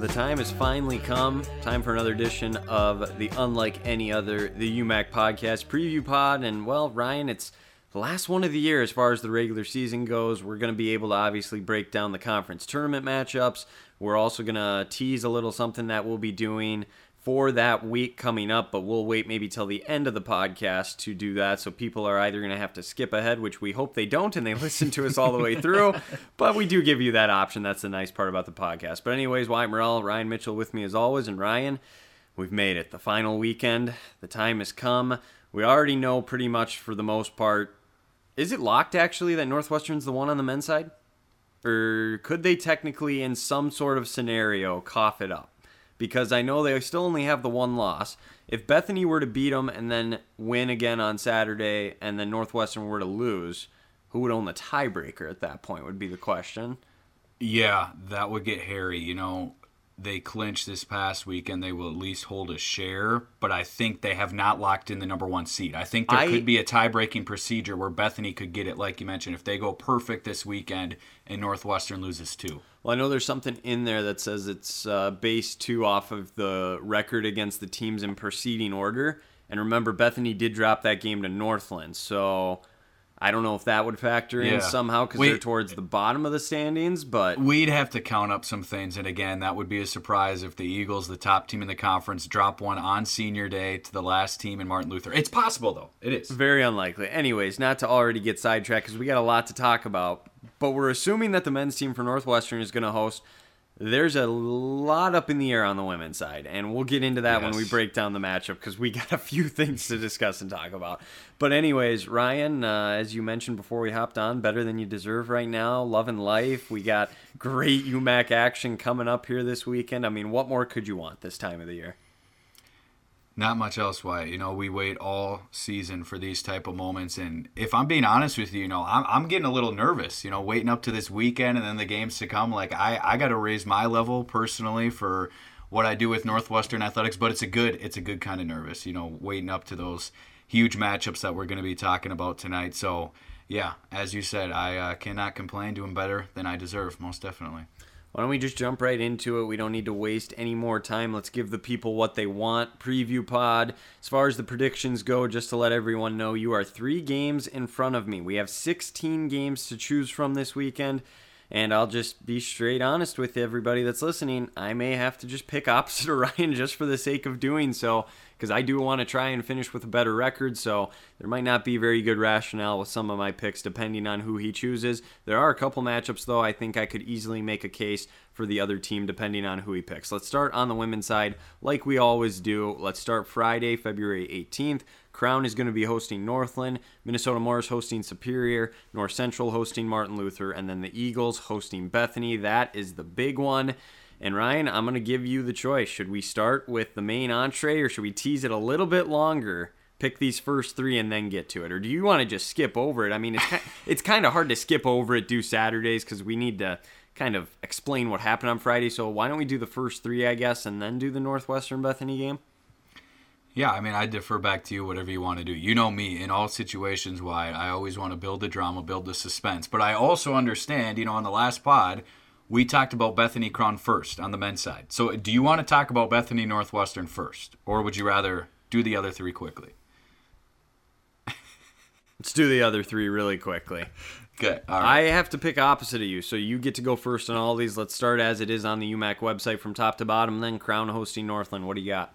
The time has finally come. Time for another edition of the Unlike Any Other, the UMAC podcast preview pod. And well, Ryan, it's the last one of the year as far as the regular season goes. We're going to be able to obviously break down the conference tournament matchups. We're also going to tease a little something that we'll be doing for that week coming up, but we'll wait maybe till the end of the podcast to do that. So people are either going to have to skip ahead, which we hope they don't, and they listen to us all the way through. But we do give you that option. That's the nice part about the podcast. But anyways, Wyatt Morrell, Ryan Mitchell with me as always, and Ryan, we've made it. The final weekend. The time has come. We already know pretty much for the most part. Is it locked actually that Northwestern's the one on the men's side? Or could they technically, in some sort of scenario, cough it up? Because I know they still only have the one loss. If Bethany were to beat them and then win again on Saturday, and then Northwestern were to lose, who would own the tiebreaker at that point? Would be the question. Yeah, that would get hairy. You know, they clinch this past weekend. They will at least hold a share, but I think they have not locked in the number one seed. I think there I- could be a tie breaking procedure where Bethany could get it, like you mentioned, if they go perfect this weekend and Northwestern loses two. Well, I know there's something in there that says it's uh, based too off of the record against the teams in preceding order. And remember, Bethany did drop that game to Northland, so I don't know if that would factor in Yeah. somehow because they're towards the bottom of the standings. But We'd have to count up some things, and again, that would be a surprise if the Eagles, the top team in the conference, drop one on senior day to the last team in Martin Luther. It's possible, though. It is. Very unlikely. Anyways, not to already get sidetracked because we got a lot to talk about. But we're assuming that the men's team for Northwestern is going to host. There's a lot up in the air on the women's side, and we'll get into that when we break down the matchup because we got a few things to discuss and talk about. But anyways, Ryan, uh, as you mentioned before we hopped on, better than you deserve right now. Love and life. We got great UMAC action coming up here this weekend. I mean, what more could you want this time of the year? Not much else, Wyatt You know, we wait all season for these type of moments, and if I'm being honest with you, you know, I'm, I'm getting a little nervous. You know, waiting up to this weekend and then the games to come. Like I, I got to raise my level personally for what I do with Northwestern athletics, but it's a good, it's a good kind of nervous. You know, waiting up to those huge matchups that we're going to be talking about tonight. So, yeah, as you said, I uh, cannot complain. Doing better than I deserve, most definitely. Why don't we just jump right into it? We don't need to waste any more time. Let's give the people what they want. Preview pod. As far as the predictions go, just to let everyone know, you are three games in front of me. We have 16 games to choose from this weekend. And I'll just be straight honest with everybody that's listening. I may have to just pick opposite of Ryan just for the sake of doing so, because I do want to try and finish with a better record. So there might not be very good rationale with some of my picks, depending on who he chooses. There are a couple matchups, though, I think I could easily make a case for the other team, depending on who he picks. Let's start on the women's side, like we always do. Let's start Friday, February 18th. Crown is going to be hosting Northland, Minnesota Morris hosting Superior, North Central hosting Martin Luther, and then the Eagles hosting Bethany. That is the big one. And Ryan, I'm going to give you the choice. Should we start with the main entree or should we tease it a little bit longer? Pick these first three and then get to it, or do you want to just skip over it? I mean, it's kind, it's kind of hard to skip over it. Do Saturdays because we need to kind of explain what happened on Friday. So why don't we do the first three, I guess, and then do the Northwestern Bethany game? Yeah, I mean, I defer back to you, whatever you want to do. You know me, in all situations, why I always want to build the drama, build the suspense. But I also understand, you know, on the last pod, we talked about Bethany Crown first on the men's side. So uh, do you want to talk about Bethany Northwestern first? Or would you rather do the other three quickly? Let's do the other three really quickly. Okay. All I have to pick opposite of you, so you get to go first on all these. Let's start as it is on the UMAC website from top to bottom, then Crown hosting Northland. What do you got?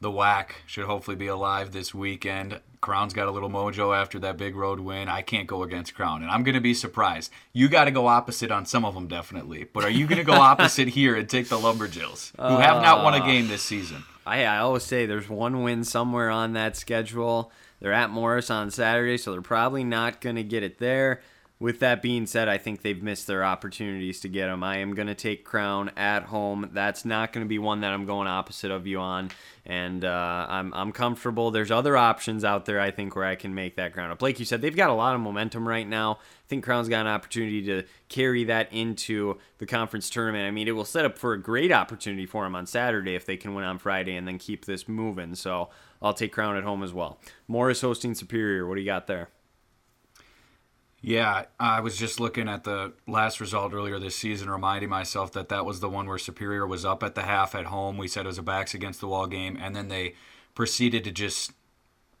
The WAC should hopefully be alive this weekend. Crown's got a little mojo after that big road win. I can't go against Crown, and I'm going to be surprised. You got to go opposite on some of them, definitely. But are you going to go opposite here and take the Lumberjills, who have not won a uh, game this season? I, I always say there's one win somewhere on that schedule. They're at Morris on Saturday, so they're probably not going to get it there. With that being said, I think they've missed their opportunities to get them. I am going to take Crown at home. That's not going to be one that I'm going opposite of you on, and uh, I'm I'm comfortable. There's other options out there, I think, where I can make that ground up. Like you said, they've got a lot of momentum right now. I think Crown's got an opportunity to carry that into the conference tournament. I mean, it will set up for a great opportunity for them on Saturday if they can win on Friday and then keep this moving. So I'll take Crown at home as well. Morris hosting Superior. What do you got there? Yeah, I was just looking at the last result earlier this season, reminding myself that that was the one where Superior was up at the half at home. We said it was a backs against the wall game, and then they proceeded to just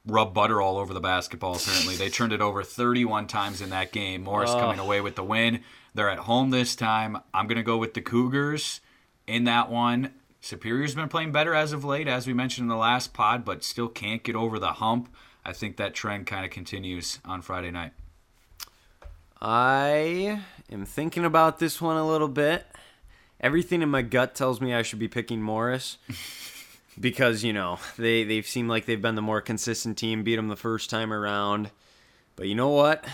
rub butter all over the basketball. Apparently, they turned it over 31 times in that game. Morris coming away with the win. They're at home this time. I'm gonna go with the Cougars in that one. Superior's been playing better as of late, as we mentioned in the last pod, but still can't get over the hump. I think that trend kind of continues on Friday night. I am thinking about this one a little bit. Everything in my gut tells me I should be picking Morris because you know they they seem like they've been the more consistent team, beat them the first time around. But you know what?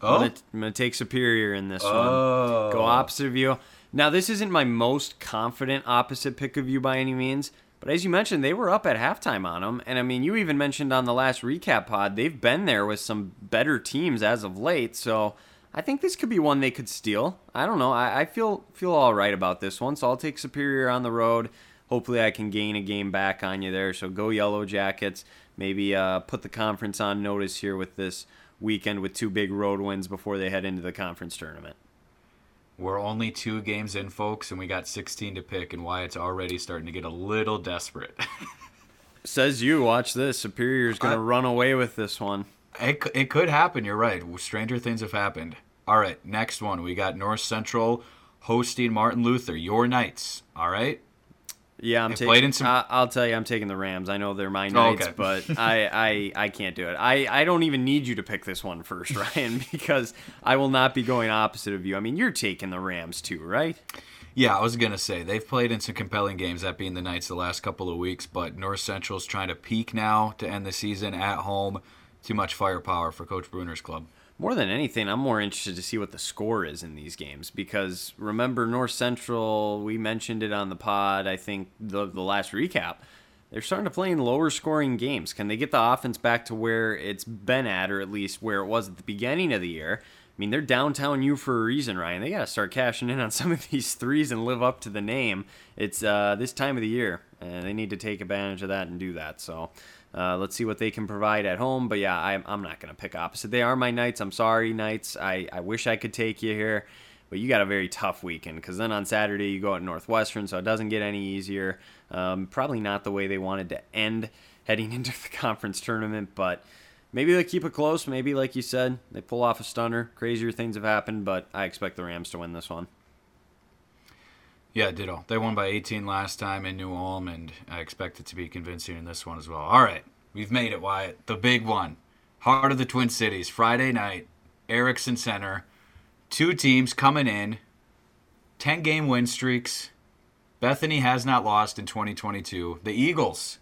Oh, I'm, gonna, oh. I'm gonna take Superior in this Oh. one. Go oh. opposite of you. Now this isn't my most confident opposite pick of you by any means, but as you mentioned, they were up at halftime on them, and I mean you even mentioned on the last recap pod they've been there with some better teams as of late. So I think this could be one they could steal. I don't know. I, I feel feel all right about this one, so I'll take Superior on the road. Hopefully, I can gain a game back on you there. So go Yellow Jackets. Maybe uh, put the conference on notice here with this weekend with two big road wins before they head into the conference tournament. We're only two games in, folks, and we got 16 to pick, and Wyatt's already starting to get a little desperate. Says you. Watch this. Superior's gonna run away with this one. It, it could happen. You're right. Stranger things have happened. All right, next one. We got North Central hosting Martin Luther. Your Knights. All right. Yeah, I'm They taking. in some- I, I'll tell you, I'm taking the Rams. I know they're my Oh, Knights, okay. but I, I I can't do it. I, I don't even need you to pick this one first, Ryan, because I will not be going opposite of you. I mean, you're taking the Rams too, right? Yeah, I was gonna say they've played in some compelling games, that being the Knights the last couple of weeks. But North Central's trying to peak now to end the season at home. Too much firepower for Coach Bruner's club. More than anything, I'm more interested to see what the score is in these games because remember North Central, we mentioned it on the pod, I think the the last recap. They're starting to play in lower scoring games. Can they get the offense back to where it's been at or at least where it was at the beginning of the year? I mean, they're downtown you for a reason, Ryan. They got to start cashing in on some of these threes and live up to the name. It's uh, this time of the year, and they need to take advantage of that and do that. So, uh, let's see what they can provide at home. But yeah, I'm, I'm not going to pick opposite. They are my Knights. I'm sorry, Knights. I, I wish I could take you here, but you got a very tough weekend because then on Saturday you go at Northwestern, so it doesn't get any easier. Um, probably not the way they wanted to end heading into the conference tournament, but maybe they keep it close. Maybe, like you said, they pull off a stunner. Crazier things have happened, but I expect the Rams to win this one. Yeah, ditto. They won by 18 last time in New Ulm, and I expect it to be convincing in this one as well. All right, we've made it, Wyatt. The big one. Heart of the Twin Cities, Friday night, Ericksen Center. Two teams coming in, 10 game win streaks. Bethany has not lost in 2022. The Eagles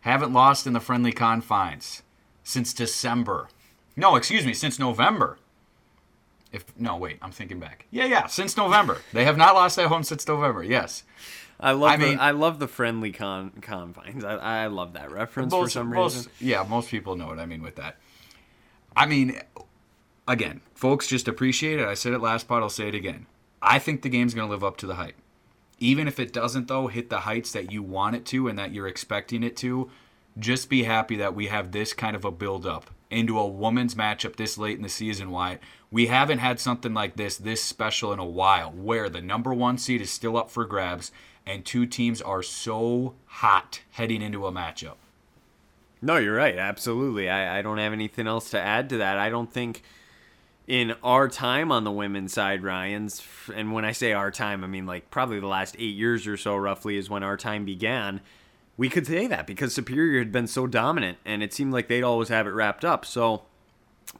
haven't lost in the friendly confines since December. No, excuse me, since November. If no, wait, I'm thinking back. Yeah, yeah, since November. They have not lost at home since November. Yes. I love I the, mean- I love the friendly con confines. I, I love that reference for most, some most- reason. Yeah, most people know what I mean with that. I mean, again, folks, just appreciate it. I said it last part. I'll say it again. I think the game's going to live up to the hype. Even if it doesn't, though, hit the heights that you want it to and that you're expecting it to, just be happy that we have this kind of a build up into a women's matchup this late in the season. Why we haven't had something like this this special in a while, where the number one seed is still up for grabs and two teams are so hot heading into a matchup. No, you're right. Absolutely. I, I don't have anything else to add to that. I don't think in our time on the women's side, Ryan's, and when I say our time, I mean like probably the last eight years or so, roughly, is when our time began. We could say that because Superior had been so dominant and it seemed like they'd always have it wrapped up. So,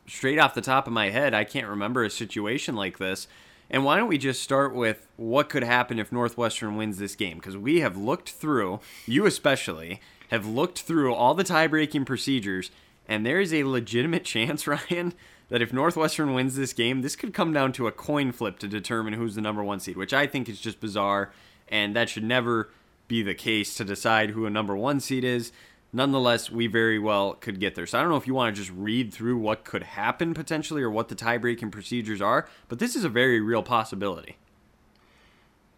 straight off the top of my head, I can't remember a situation like this. And why don't we just start with what could happen if Northwestern wins this game? Because we have looked through, you especially, have looked through all the tie breaking procedures, and there is a legitimate chance, Ryan, that if Northwestern wins this game, this could come down to a coin flip to determine who's the number one seed, which I think is just bizarre, and that should never be the case to decide who a number one seed is. Nonetheless, we very well could get there. So I don't know if you want to just read through what could happen potentially or what the tie breaking procedures are, but this is a very real possibility.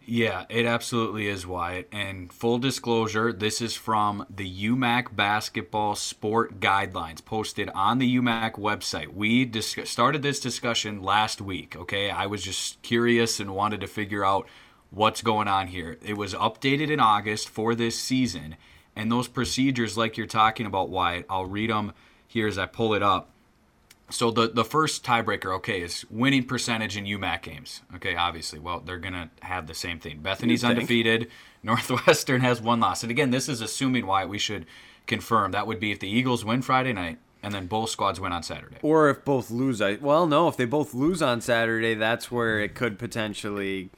Yeah, it absolutely is, Wyatt. And full disclosure, this is from the UMAC Basketball Sport Guidelines posted on the UMAC website. We dis- started this discussion last week, okay? I was just curious and wanted to figure out what's going on here. It was updated in August for this season. And those procedures, like you're talking about, Wyatt, I'll read them here as I pull it up. So the the first tiebreaker, okay, is winning percentage in UMAC games. Okay, obviously, well, they're gonna have the same thing. Bethany's undefeated. Northwestern has one loss, and again, this is assuming why we should confirm that would be if the Eagles win Friday night and then both squads win on Saturday. Or if both lose, I well, no, if they both lose on Saturday, that's where it could potentially.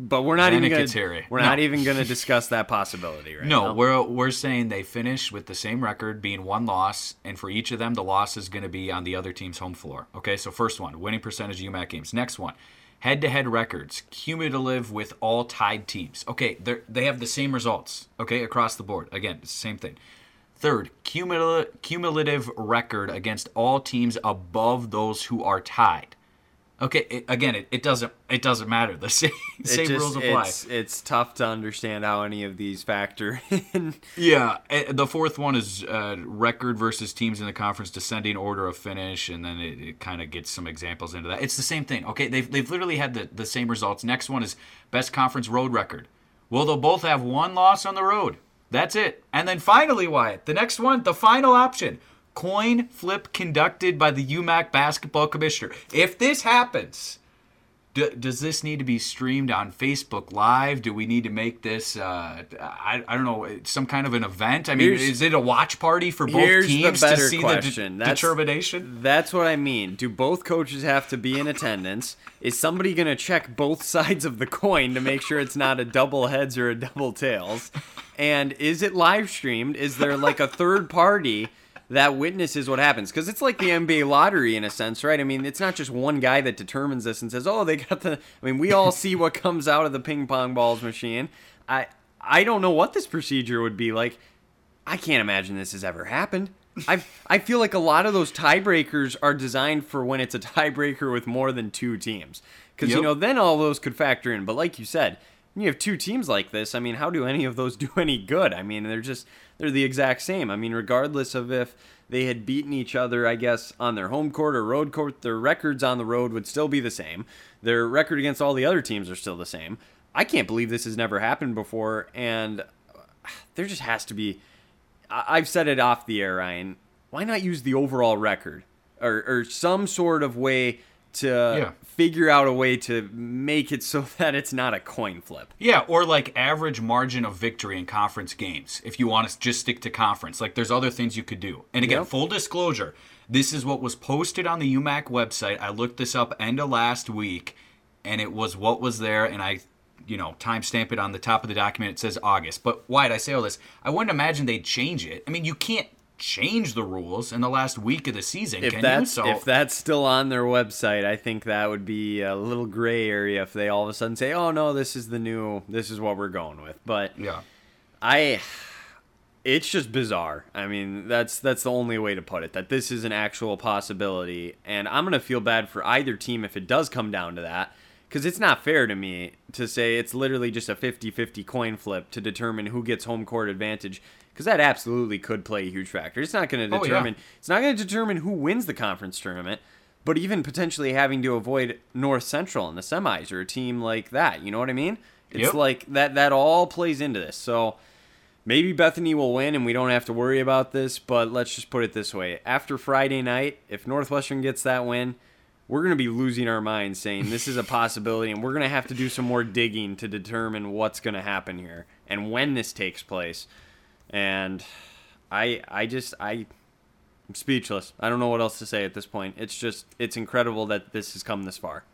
But we're not even gonna. We're No. not even gonna discuss that possibility right No, now. we're we're saying they finish with the same record, being one loss, and for each of them, the loss is going to be on the other team's home floor. Okay, so first one, winning percentage of UMAC games. Next one, head-to-head records, cumulative with all tied teams. Okay, they they have the same results. Okay, across the board. Again, it's the same thing. Third, cumulative cumulative record against all teams above those who are tied. Okay, it, again, it, it doesn't it doesn't matter. The same same just- rules apply. It's, it's tough to understand how any of these factor in. Yeah, eh, the fourth one is uh, record versus teams in the conference descending order of finish, and then it, it kind of gets some examples into that. It's the same thing. Okay, they've, they've literally had the, the same results. Next one is best conference road record. Well, they'll both have one loss on the road. That's it. And then finally, Wyatt, the next one, the final option coin flip conducted by the UMAC basketball commissioner. If this happens, D- does this need to be streamed on Facebook Live? Do we need to make this, uh, I, I don't know, some kind of an event? I mean, Here's- is it a watch party for both teams to see question. the That's- determination? That's what I mean. Do both coaches have to be in attendance? Is somebody going to check both sides of the coin to make sure it's not a double heads or a double tails? And is it live streamed? Is there like a third party that witnesses what happens? Because it's like the NBA lottery in a sense, right? I mean, it's not just one guy that determines this and says, "Oh, they got the." I mean, we all see what comes out of the ping pong balls machine. I I don't know what this procedure would be like. I can't imagine this has ever happened. I I feel like a lot of those tiebreakers are designed for when it's a tiebreaker with more than two teams, because you know then all those could factor in. But like you said, you have two teams like this. I mean, how do any of those do any good? I mean, they're just they're the exact same. I mean, regardless of if they had beaten each other, I guess on their home court or road court, their records on the road would still be the same. Their record against all the other teams are still the same. I can't believe this has never happened before, and there just has to be. I've said it off the air, Ryan. Why not use the overall record or, or some sort of way to Yeah. figure out a way to make it so that it's not a coin flip? Yeah, or like average margin of victory in conference games. If you want to just stick to conference, like there's other things you could do. And again, Yep. full disclosure, this is what was posted on the UMAC website. I looked this up end of last week, and it was what was there, and I, you know, timestamp it on the top of the document. It says August. But why did I say all this? I wouldn't imagine they'd change it. I mean, you can't change the rules in the last week of the season, If can that's you? So if that's still on their website, I think that would be a little gray area if they all of a sudden say, "Oh no, this is the new, this is what we're going with." But yeah. I it's just bizarre. I mean, that's that's the only way to put it. That this is an actual possibility, and I'm gonna feel bad for either team if it does come down to that, because it's not fair to me to say it's literally just a 50-50 coin flip to determine who gets home court advantage, because that absolutely could play a huge factor. It's not gonna Oh, yeah. determine. It's not gonna determine who wins the conference tournament. But even potentially having to avoid North Central in the semis or a team like that, you know what I mean? It's Yep. like that. That all plays into this. So maybe Bethany will win and we don't have to worry about this, but let's just put it this way. After Friday night, if Northwestern gets that win, we're going to be losing our minds saying this is a possibility and we're going to have to do some more digging to determine what's going to happen here and when this takes place. And I I just I I'm speechless. I don't know what else to say at this point. It's just it's incredible that this has come this far.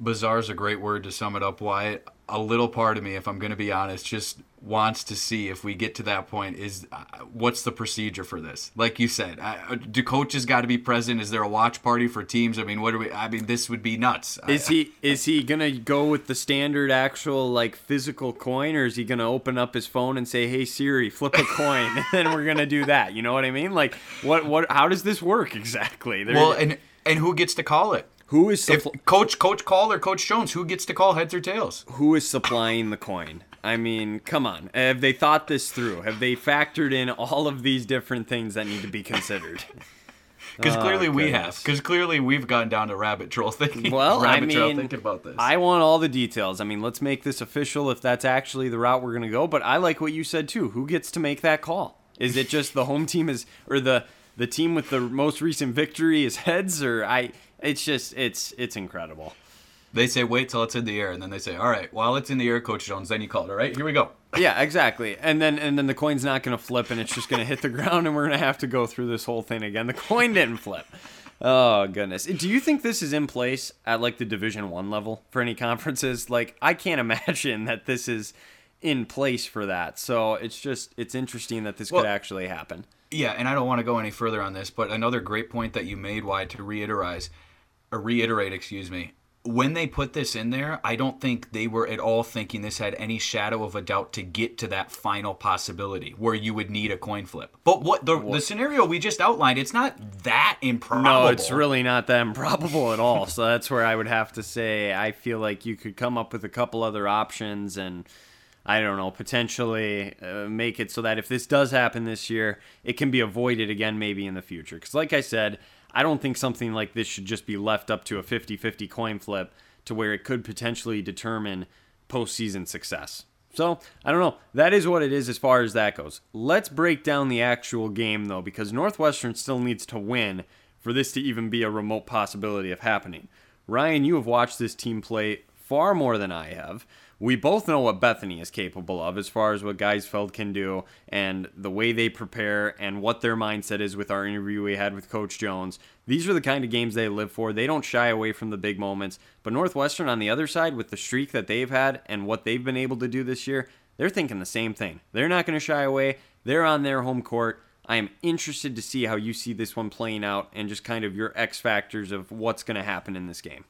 Bizarre is a great word to sum it up, Wyatt. A little part of me, if I'm going to be honest, just wants to see if we get to that point is uh, what's the procedure for this? Like you said, uh, do coaches got to be present? Is there a watch party for teams? I mean, what do we? I mean, this would be nuts. Is I- he is he gonna go with the standard actual like physical coin, or is he gonna open up his phone and say, "Hey Siri, flip a coin," and then we're gonna do that? You know what I mean? Like, what what? How does this work exactly? There- well, and and who gets to call it? Who is If Coach Coach Call or Coach Jones, who gets to call heads or tails? who is supplying the coin? I mean, come on. Have they thought this through? Have they factored in all of these different things that need to be considered? Because Oh, clearly we have. Because clearly we've gone down to rabbit trail thinking. Well, I rabbit trail mean, thinking about this. I want all the details. I mean, let's make this official if that's actually the route we're going to go. But I like what you said too. Who gets to make that call? Is it just the home team is or the the team with the most recent victory is heads or I? It's just it's it's incredible. They say wait till it's in the air, and then they say, all right, while it's in the air, Coach Jones, then you call it. All right, here we go. Yeah, exactly. And then and then the coin's not going to flip, and it's just going to hit the ground, and we're going to have to go through this whole thing again. The coin didn't flip. Oh goodness. Do you think this is in place at like the Division One level for any conferences? Like I can't imagine that this is in place for that. So it's just it's interesting that this Well- could actually happen. Yeah, and I don't want to go any further on this, but another great point that you made, Wyatt to reiterate, or reiterate, excuse me. When they put this in there, I don't think they were at all thinking this had any shadow of a doubt to get to that final possibility where you would need a coin flip. But what the, the scenario we just outlined, it's not that improbable. No, it's really not that improbable at all. So that's where I would have to say I feel like you could come up with a couple other options and I don't know, potentially uh, make it so that if this does happen this year, it can be avoided again maybe in the future. Because, like I said, I don't think something like this should just be left up to a 50 50 coin flip to where it could potentially determine postseason success. So, I don't know. That is what it is as far as that goes. Let's break down the actual game, though, because Northwestern still needs to win for this to even be a remote possibility of happening. Ryan, you have watched this team play far more than I have. We both know what Bethany is capable of as far as what Geisfeld can do and the way they prepare and what their mindset is with our interview we had with Coach Jones. These are the kind of games they live for. They don't shy away from the big moments. But Northwestern, on the other side, with the streak that they've had and what they've been able to do this year, they're thinking the same thing. They're not going to shy away. They're on their home court. I am interested to see how you see this one playing out and just kind of your X factors of what's going to happen in this game.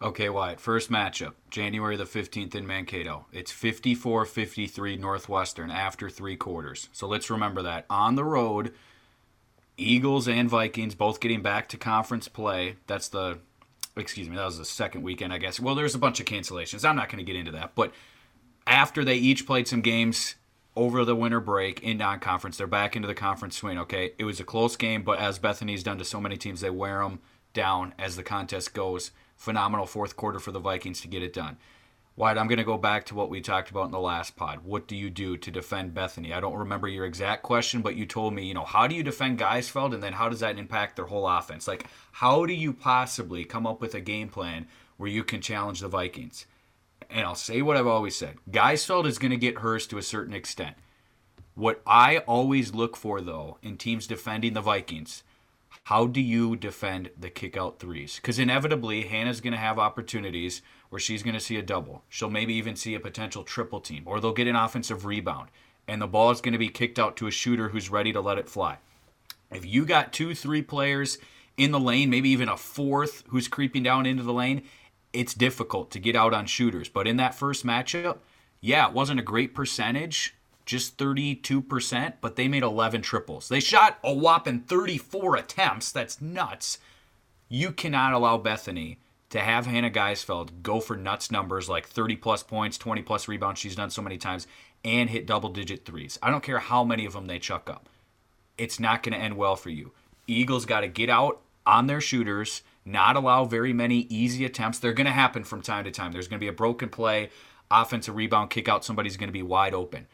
Okay, Wyatt. First matchup, January the 15th in Mankato. It's 54 53 Northwestern after three quarters. So let's remember that. On the road, Eagles and Vikings both getting back to conference play. That's the, excuse me, that was the second weekend, I guess. Well, there's a bunch of cancellations. I'm not going to get into that. But after they each played some games over the winter break in non conference, they're back into the conference swing, okay? It was a close game, but as Bethany's done to so many teams, they wear them down as the contest goes. Phenomenal fourth quarter for the Vikings to get it done. Wyatt, I'm going to go back to what we talked about in the last pod. What do you do to defend Bethany? I don't remember your exact question, but you told me, you know, how do you defend Geisfeld and then how does that impact their whole offense? Like, how do you possibly come up with a game plan where you can challenge the Vikings? And I'll say what I've always said Geisfeld is going to get hers to a certain extent. What I always look for, though, in teams defending the Vikings, how do you defend the kick out threes? Because inevitably, Hannah's going to have opportunities where she's going to see a double. She'll maybe even see a potential triple team, or they'll get an offensive rebound, and the ball is going to be kicked out to a shooter who's ready to let it fly. If you got two, three players in the lane, maybe even a fourth who's creeping down into the lane, it's difficult to get out on shooters. But in that first matchup, yeah, it wasn't a great percentage, just 32%, but they made 11 triples. They shot a whopping 34 attempts. That's nuts. You cannot allow Bethany to have Hannah Geisfeld go for nuts numbers like 30 plus points, 20 plus rebounds, she's done so many times, and hit double digit threes. I don't care how many of them they chuck up it's not going to end well for you. Eagles got to get out on their shooters, not allow very many easy attempts. They're going to happen from time to time. There's going to be a broken play, offensive rebound, kick out, somebody's going to be wide open.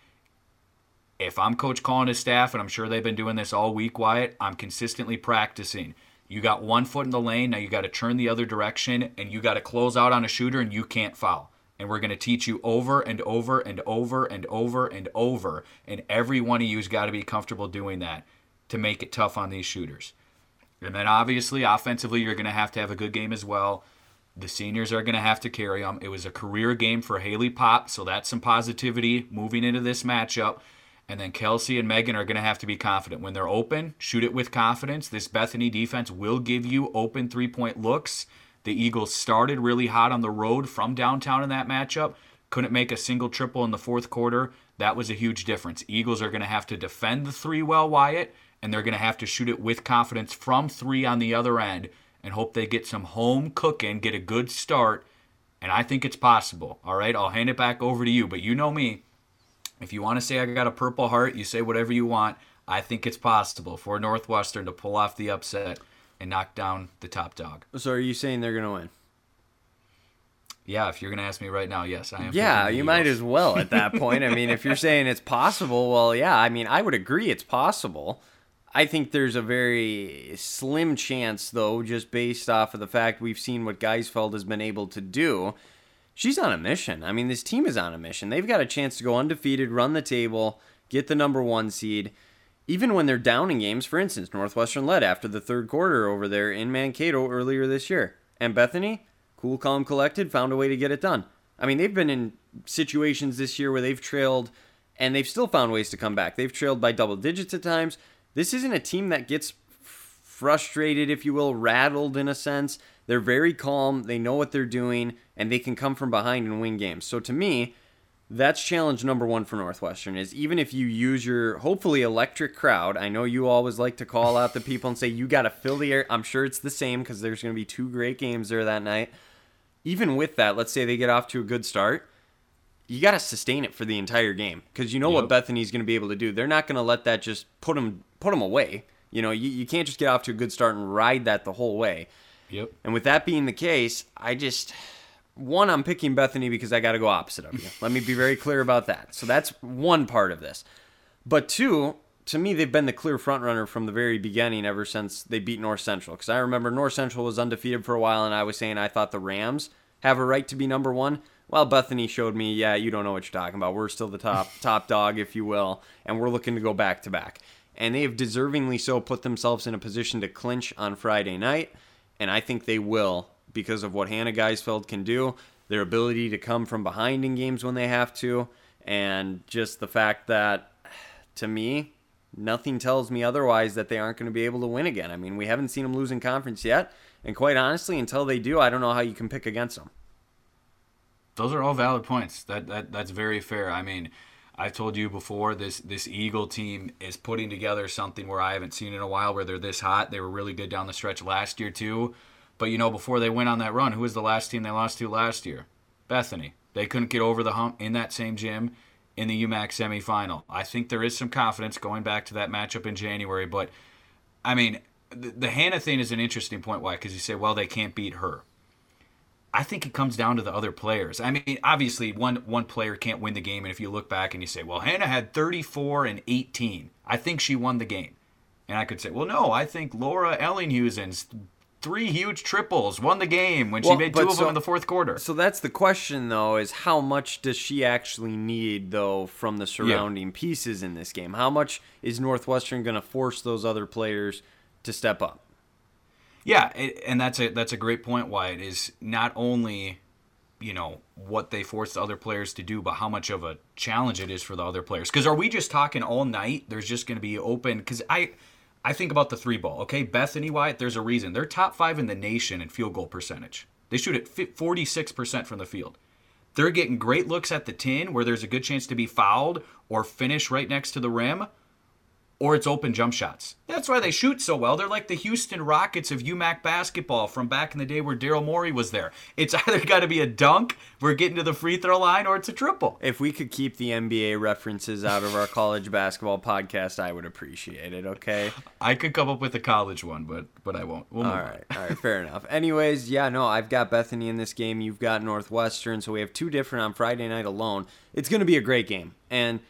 If I'm coach calling his staff, and I'm sure they've been doing this all week, Wyatt, I'm consistently practicing. You got one foot in the lane, now you got to turn the other direction, and you got to close out on a shooter, and you can't foul. And we're going to teach you over and over and over and over and over. And every one of you's got to be comfortable doing that to make it tough on these shooters. And then obviously, offensively, you're going to have to have a good game as well. The seniors are going to have to carry them. It was a career game for Haley Pop, so that's some positivity moving into this matchup. And then Kelsey and Megan are going to have to be confident. When they're open, shoot it with confidence. This Bethany defense will give you open three point looks. The Eagles started really hot on the road from downtown in that matchup. Couldn't make a single triple in the fourth quarter. That was a huge difference. Eagles are going to have to defend the three well, Wyatt, and they're going to have to shoot it with confidence from three on the other end and hope they get some home cooking, get a good start. And I think it's possible. All right, I'll hand it back over to you. But you know me. If you want to say I got a purple heart, you say whatever you want. I think it's possible for Northwestern to pull off the upset and knock down the top dog. So are you saying they're gonna win? Yeah, if you're going to ask me right now, yes, I am. Yeah, you might as well at that point. I mean, if you're saying it's possible, well, yeah, I mean, I would agree it's possible. I think there's a very slim chance, though, just based off of the fact we've seen what Geisfeld has been able to do. She's on a mission. I mean, this team is on a mission. They've got a chance to go undefeated, run the table, get the number one seed. Even when they're down in games, for instance, Northwestern led after the third quarter over there in Mankato earlier this year. And Bethany, cool, calm, collected, found a way to get it done. I mean, they've been in situations this year where they've trailed and they've still found ways to come back. They've trailed by double digits at times. This isn't a team that gets frustrated, if you will, rattled in a sense. They're very calm, they know what they're doing, and they can come from behind and win games. So to me, that's challenge number one for Northwestern is even if you use your hopefully electric crowd. I know you always like to call out the people and say you got to fill the air. I'm sure it's the same because there's going to be two great games there that night. Even with that, let's say they get off to a good start, you got to sustain it for the entire game because you know what Bethany's going to be able to do. They're not going to let that just put them put them away. You know, you, you can't just get off to a good start and ride that the whole way. Yep. And with that being the case, I just one I'm picking Bethany because I got to go opposite of you. Let me be very clear about that. So that's one part of this. But two, to me, they've been the clear front runner from the very beginning ever since they beat North Central. Because I remember North Central was undefeated for a while, and I was saying I thought the Rams have a right to be number one. Well, Bethany showed me, yeah, you don't know what you're talking about. We're still the top top dog, if you will, and we're looking to go back to back. And they have deservingly so put themselves in a position to clinch on Friday night, and I think they will because of what Hannah Geisfeld can do, their ability to come from behind in games when they have to, and just the fact that, to me, nothing tells me otherwise that they aren't going to be able to win again. I mean, we haven't seen them lose in conference yet, and quite honestly, until they do, I don't know how you can pick against them. Those are all valid points. That that that's very fair. I mean, I've told you before this this Eagle team is putting together something where I haven't seen in a while where they're this hot. They were really good down the stretch last year too. But you know, before they went on that run, who was the last team they lost to last year? Bethany. They couldn't get over the hump in that same gym in the UMAC semifinal. I think there is some confidence going back to that matchup in January, but I mean, the, the Hannah thing is an interesting point. Why? Because you say, well, they can't beat her. I think it comes down to the other players. I mean, obviously, one one player can't win the game, and if you look back and you say, "Well, Hannah had 34 and 18," I think she won the game. And I could say, "Well, no, I think Laura Ellinghusen's three huge triples won the game when she Well, made two of so- them in the fourth quarter." So that's the question, though, is how much does she actually need, though, from the surrounding pieces in this game? How much is Northwestern going to force those other players to step up? Yeah, it, and that's a that's a great point. Wyatt is not only you know what they force the other players to do, but how much of a challenge it is for the other players. Because are we just talking all night? There's just going to be open. Because I I think about the three ball. Okay, Bethany Wyatt. There's a reason they're top five in the nation in field goal percentage. They shoot at 46 percent from the field. They're getting great looks at the tin where there's a good chance to be fouled or finish right next to the rim or it's open jump shots. That's why they shoot so well. They're like the Houston Rockets of UMAC basketball from back in the day where Daryl Morey was there. It's either got to be a dunk, we're getting to the free throw line, or it's a triple. If we could keep the NBA references out of our college basketball podcast, I would appreciate it, okay? I could come up with a college one, but but I won't. We'll All right, all right, fair enough. Anyways, yeah, no, I've got Bethany in this game. You've got Northwestern, so we have two different on Friday night alone. It's going to be a great game, and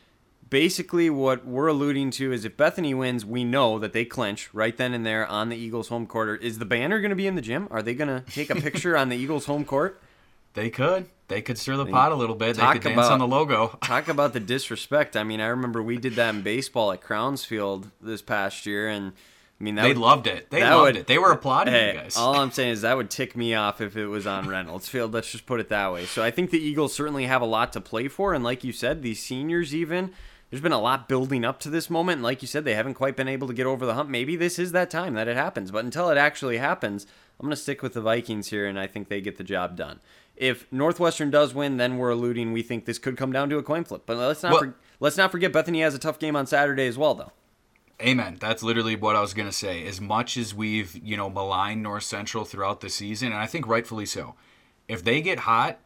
basically what we're alluding to is if Bethany wins, we know that they clinch right then and there on the Eagles home court. Is the banner going to be in the gym? Are they going to take a picture on the Eagles home court? They could. They could stir the pot a little bit. They could dance about- on the logo. Talk about the disrespect. I mean, I remember we did that in baseball at Crownsfield this past year, and I mean that They would- loved it. They loved would- it. They were applauding Hey, you guys. all I'm saying is that would tick me off if it was on Reynolds Field. Let's just put it that way. So I think the Eagles certainly have a lot to play for, and like you said, these seniors even. There's been a lot building up to this moment, and like you said, they haven't quite been able to get over the hump. Maybe this is that time that it happens, but until it actually happens, I'm going to stick with the Vikings here, and I think they get the job done. If Northwestern does win, then we're alluding we think this could come down to a coin flip. But let's not Well- for, let's not forget Bethany has a tough game on Saturday as well, though. Amen. That's literally what I was going to say. As much as we've, you know, maligned North Central throughout the season, and I think rightfully so, if they get hot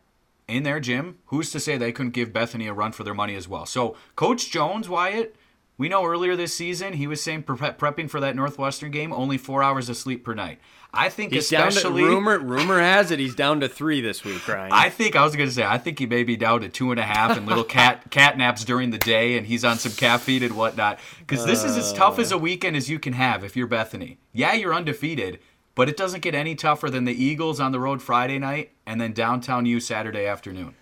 in their gym, who's to say they couldn't give Bethany a run for their money as well? So, Coach Jones, Wyatt, we know earlier this season he was saying pre- prepping for that Northwestern game, only four hours of sleep per night. I think He's down to especially rumor. Rumor has it he's down to three this week, Ryan. I think I was gonna say I think he may be down to two and a half and little cat cat naps during the day, and he's on some caffeine and whatnot. Because this is as tough as a uh. weekend as you can have if you're Bethany. Yeah, you're undefeated, but it doesn't get any tougher than the Eagles on the road Friday night and then downtown U Saturday afternoon.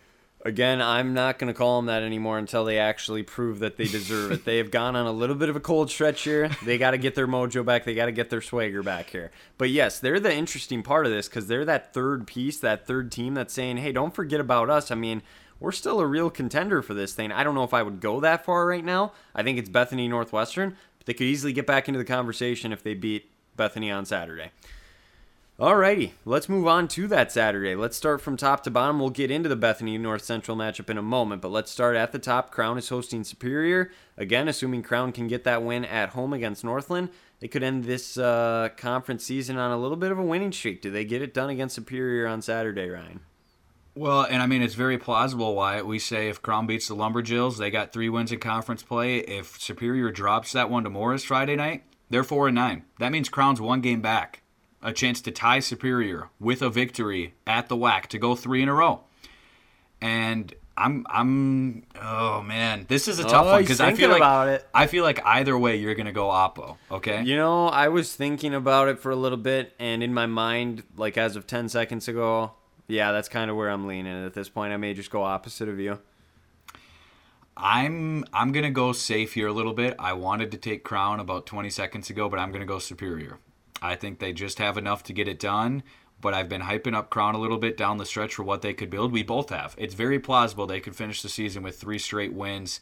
Again, I'm not going to call them that anymore until they actually prove that they deserve it. They have gone on a little bit of a cold stretch here. They got to get their mojo back. They got to get their swagger back here. But yes, they're the interesting part of this because they're that third piece, that third team that's saying, hey, don't forget about us. I mean, we're still a real contender for this thing. I don't know if I would go that far right now. I think it's Bethany Northwestern, but they could easily get back into the conversation if they beat Bethany on Saturday. Alrighty, let's move on to that Saturday. Let's start from top to bottom. We'll get into the Bethany North Central matchup in a moment, but let's start at the top. Crown is hosting Superior. Again, assuming Crown can get that win at home against Northland, they could end this uh, conference season on a little bit of a winning streak. Do they get it done against Superior on Saturday, Ryan? Well, and I mean it's very plausible. Why we say if Crown beats the Lumberjills, they got three wins in conference play. If Superior drops that one to Morris Friday night, they're four and nine. That means Crown's one game back, a chance to tie Superior with a victory at the WAC to go three in a row. And I'm I'm oh man, this is a oh, tough Oh, one because I feel like about it. I feel like either way you're gonna go Oppo. Okay. You know, I was thinking about it for a little bit, and in my mind, like as of 10 seconds ago, yeah, that's kind of where I'm leaning at this point. I may just go opposite of you. I'm I'm gonna go safe here a little bit. I wanted to take Crown about 20 seconds ago, but I'm gonna go Superior. I think they just have enough to get it done. But I've been hyping up Crown a little bit down the stretch for what they could build. We both have. It's very plausible they could finish the season with three straight wins.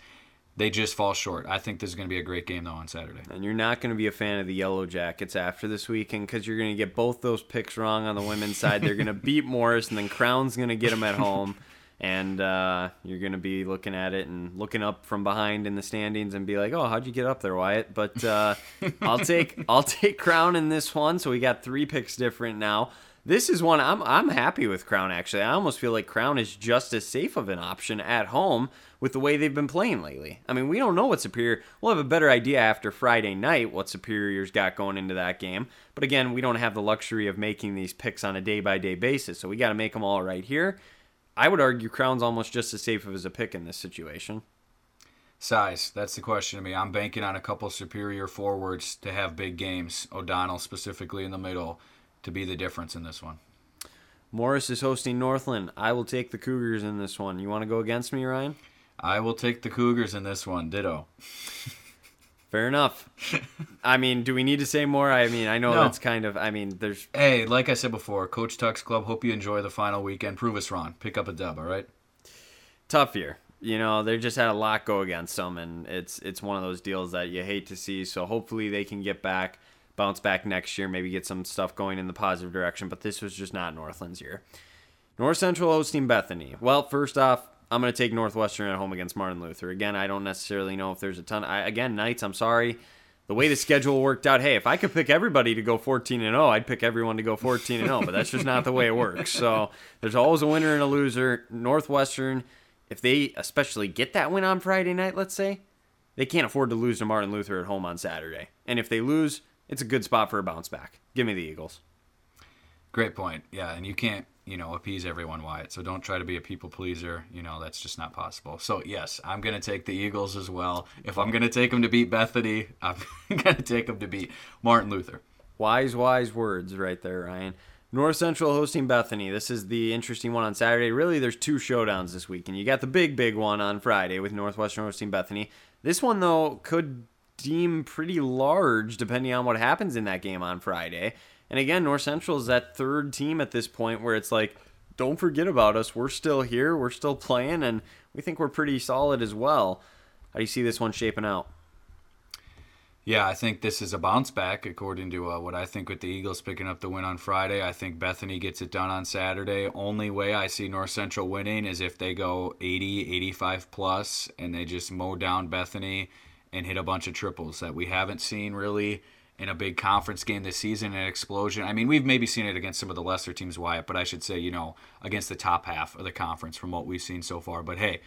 They just fall short. I think this is going to be a great game though on Saturday. And you're not going to be a fan of the Yellow Jackets after this weekend because you're going to get both those picks wrong on the women's side. They're going to beat Morris, and then Crown's going to get them at home. And uh, you're going to be looking at it and looking up from behind in the standings and be like, "Oh, how'd you get up there, Wyatt?" But uh, I'll take I'll take Crown in this one. So we got three picks different now. This is one I'm I'm happy with Crown actually. I almost feel like Crown is just as safe of an option at home with the way they've been playing lately. I mean, we don't know what Superior. We'll have a better idea after Friday night what Superior's got going into that game. But again, we don't have the luxury of making these picks on a day by day basis, so we got to make them all right here. I would argue Crown's almost just as safe as a pick in this situation. Size. That's the question to me. I'm banking on a couple superior forwards to have big games. O'Donnell specifically in the middle to be the difference in this one. Morris is hosting Northland. I will take the Cougars in this one. You want to go against me, Ryan? I will take the Cougars in this one. Ditto. Fair enough. I mean, do we need to say more? I mean, I know No. that's kind of. I mean, there's Hey, like I said before, Coach Tuck's Club. Hope you enjoy the final weekend. Prove us wrong. Pick up a dub. All right. tough year. You know, they just had a lot go against them, and it's it's one of those deals that you hate to see. So hopefully they can get back, bounce back next year, maybe get some stuff going in the positive direction. But this was just not Northland's year. North Central hosting Bethany. Well, first off, I'm going to take Northwestern at home against Martin Luther. Again, I don't necessarily know if there's a ton. I, again, Knights. I'm sorry. The way the schedule worked out, hey, if I could pick everybody to go 14 and 0, I'd pick everyone to go 14 and 0. But that's just not the way it works. So there's always a winner and a loser. Northwestern, if they especially get that win on Friday night, let's say, they can't afford to lose to Martin Luther at home on Saturday. And if they lose, it's a good spot for a bounce back. Give me the Eagles. Great point. Yeah, and you can't, you know, appease everyone, Wyatt. So don't try to be a people pleaser. You know, that's just not possible. So yes, I'm gonna take the Eagles as well. If I'm gonna take them to beat Bethany, I'm gonna take them to beat Martin Luther. Wise, wise words right there, Ryan. North Central hosting Bethany. This is the interesting one on Saturday. Really, there's two showdowns this week, and you got the big, big one on Friday with Northwestern hosting Bethany. This one, though, could deem pretty large depending on what happens in that game on Friday. And again, North Central is that third team at this point where it's like, don't forget about us. We're still here. We're still playing, and we think we're pretty solid as well. How do you see this one shaping out? Yeah, I think this is a bounce back according to uh, what I think with the Eagles picking up the win on Friday. I think Bethany gets it done on Saturday. Only way I see North Central winning is if they go 80, 85 plus and they just mow down Bethany and hit a bunch of triples that we haven't seen really in a big conference game this season, an explosion. I mean, we've maybe seen it against some of the lesser teams, Wyatt, but I should say, you know, against the top half of the conference from what we've seen so far. But hey,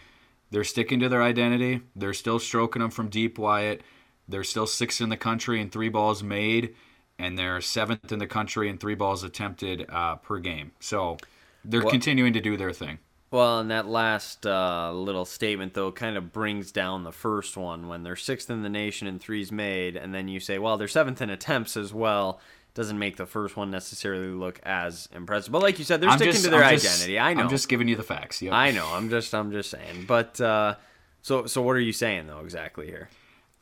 they're sticking to their identity. They're still stroking them from deep, Wyatt. They're still sixth in the country in three balls made, and they're seventh in the country in three balls attempted uh, per game. So they're What- continuing to do their thing. Well, and that last uh, little statement, though, kind of brings down the first one when they're sixth in the nation in threes made, and then you say, well, they're seventh in attempts as well. Doesn't make the first one necessarily look as impressive. But like you said, they're I'm sticking just- to their I'm just- identity. I know. I'm just giving you the facts. Yep. I know. I'm just. I'm just saying. But uh, so, so what are you saying though exactly here?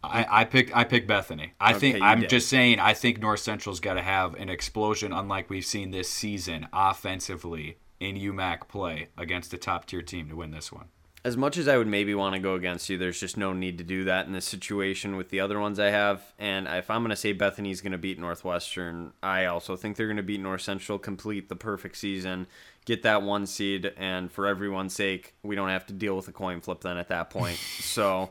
I, I picked I picked Bethany. I Okay, think I'm did. just saying I think North Central's got to have an explosion unlike we've seen this season offensively in UMAC play against a top tier team to win this one. as much as I would maybe want to go against you, there's just no need to do that in this situation with the other ones I have. And if I'm going to say Bethany's going to beat Northwestern, I also think they're going to beat North Central, complete the perfect season, get that one seed, and for everyone's sake, we don't have to deal with a coin flip then at that point. so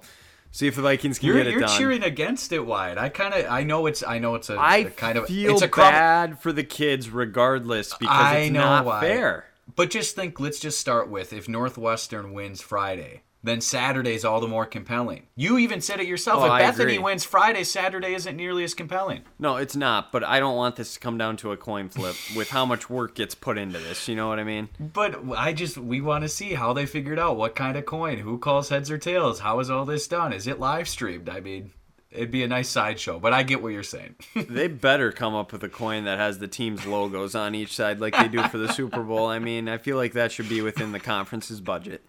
see if the Vikings can You're, get it you're done. cheering against it, Wyatt. I kind of I know it's I know it's a, I a kind of feel it's a crumb- bad for the kids regardless because I it's know not why. fair. But just think, let's just start with if Northwestern wins Friday, then Saturday's all the more compelling. You even said it yourself. Oh, if I Bethany agree. wins Friday, Saturday isn't nearly as compelling. No, it's not. But I don't want this to come down to a coin flip with how much work gets put into this. You know what I mean? But I just we want to see how they figured out what kind of coin, who calls heads or tails, how is all this done? Is it live streamed? I mean, it'd be a nice sideshow. But I get what you're saying. They better come up with a coin that has the team's logos on each side like they do for the Super Bowl. I mean, I feel like that should be within the conference's budget.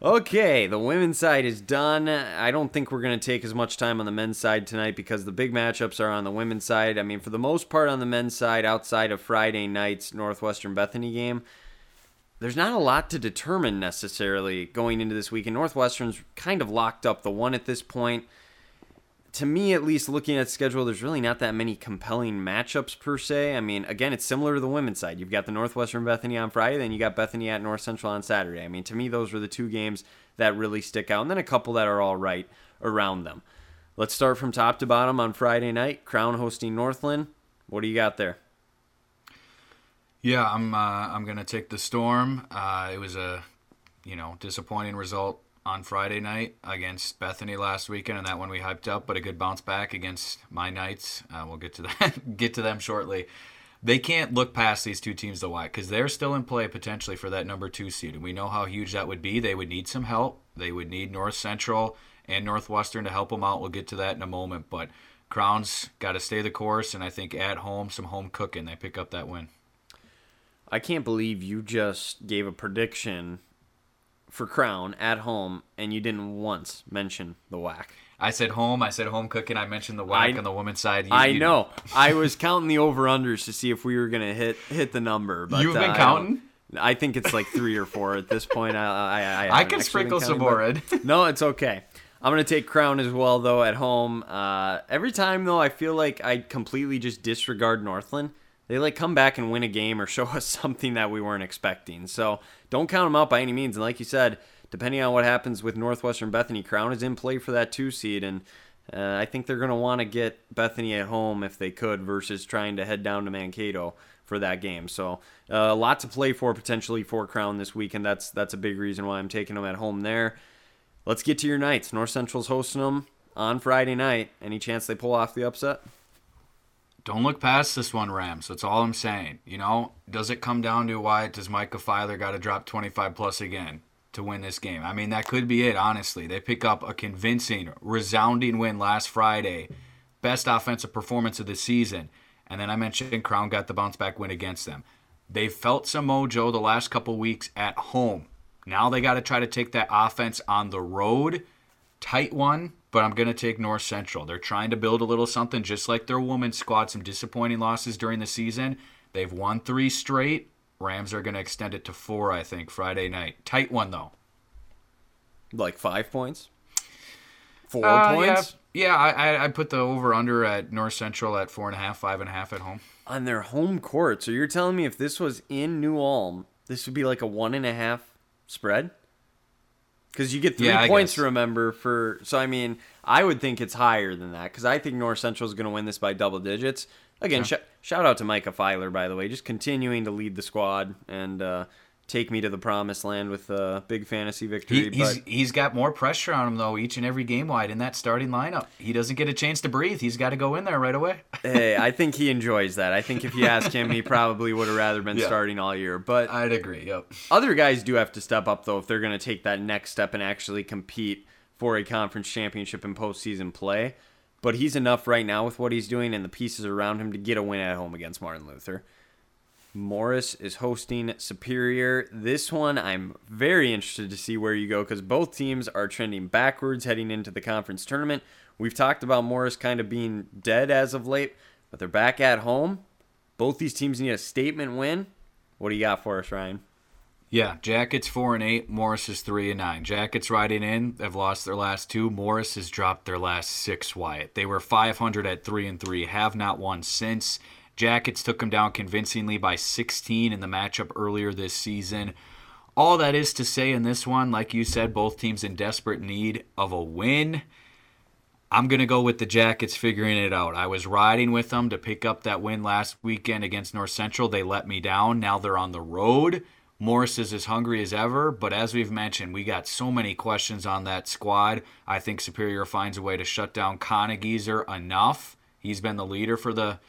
Okay, the women's side is done. I don't think we're going to take as much time on the men's side tonight because the big matchups are on the women's side. I mean, for the most part on the men's side, outside of Friday night's Northwestern Bethany game, there's not a lot to determine necessarily going into this week. And Northwestern's kind of locked up the one at this point to me at least looking at schedule there's really not that many compelling matchups per se. I mean again it's similar to the women's side. You've got the northwestern bethany on friday then you got bethany at north central on saturday. I mean to me those were the two games that really stick out and then a couple that are all right around them. Let's start from top to bottom on friday night. Crown hosting northland. What do you got there? Yeah, I'm uh, I'm gonna take the storm. Uh, it was a you know disappointing result on Friday night against Bethany last weekend, and that one we hyped up, but a good bounce back against my Knights. Uh, we'll get to that get to them shortly. They can't look past these two teams though, why? Because they're still in play potentially for that number two seed, and we know how huge that would be. They would need some help. They would need North Central and Northwestern to help them out. We'll get to that in a moment, but Crowns got to stay the course, and I think at home, some home cooking, they pick up that win. i can't believe you just gave a prediction for crown at home and you didn't once mention the WAC I said home. I said home cooking. I mentioned the WAC I- on the women's side. You- I you- know. I was counting the over unders to see if we were gonna hit hit the number. But You've uh, been I counting? I think it's like three or four at this point. I I, I, I can sprinkle some more, Ed. No, it's okay. I'm gonna take Crown as well though at home. Uh, every time though, I feel like I completely just disregard Northland. They like come back and win a game or show us something that we weren't expecting. So don't count them out by any means. And like you said, depending on what happens with Northwestern Bethany, Crown is in play for that two seed, and uh, I think they're going to want to get Bethany at home if they could versus trying to head down to Mankato for that game. So uh, a lot to play for potentially for Crown this week, and that's that's a big reason why I'm taking them at home there. Let's get to your nights. North Central's hosting them on Friday night. Any chance they pull off the upset? Don't look past this one, Rams. That's all I'm saying. You know, does it come down to why does Micah Filer got to drop 25 plus again to win this game? I mean, that could be it, honestly. They pick up a convincing, resounding win last Friday. Best offensive performance of the season. And then I mentioned Crown got the bounce back win against them. They've felt some mojo the last couple weeks at home. Now they got to try to take that offense on the road. Tight one, but I'm going to take North Central. They're trying to build a little something just like their women's squad. Some disappointing losses during the season. They've won three straight. Rams are going to extend it to four, I think, Friday night. Tight one, though. Like five points? Four Uh, points? Yeah, yeah I, I, I put the over under at North Central at four and a half, five and a half at home. On their home court. So you're telling me if this was in New Ulm, this would be like a one and a half spread? Because you get three Yeah, points, remember, for. So, I mean, I would think it's higher than that because I think North Central is going to win this by double digits. Again, sh- shout out to Micah Filer, by the way, just continuing to lead the squad and uh, take me to the promised land with a big fantasy victory. He, he's he's got more pressure on him though each and every game wide in that starting lineup. He doesn't get a chance to breathe. He's got to go in there right away. hey, I think he enjoys that. I think if you ask him, he probably would have rather been Yeah. starting all year. But I'd agree. Yep. Other guys do have to step up though if they're going to take that next step and actually compete for a conference championship and postseason play. But he's enough right now with what he's doing and the pieces around him to get a win at home against Martin Luther. Morris is hosting Superior. This one I'm very interested to see where you go because both teams are trending backwards heading into the conference tournament. We've talked about Morris kind of being dead as of late, but they're back at home. Both these teams need a statement win. What do you got for us, Ryan? Yeah, Jackets four and eight. Morris is three and nine. Jackets riding in. They've lost their last two. Morris has dropped their last six. Wyatt. They were 500 at three and three. Have not won since. Jackets took them down convincingly by 16 in the matchup earlier this season. All that is to say in this one, like you said, both teams in desperate need of a win. I'm going to go with the Jackets figuring it out. I was riding with them to pick up that win last weekend against North Central. They let me down. Now they're on the road. Morris is as hungry as ever, but as we've mentioned, we got so many questions on that squad. I think Superior finds a way to shut down Conageezer enough. He's been the leader for the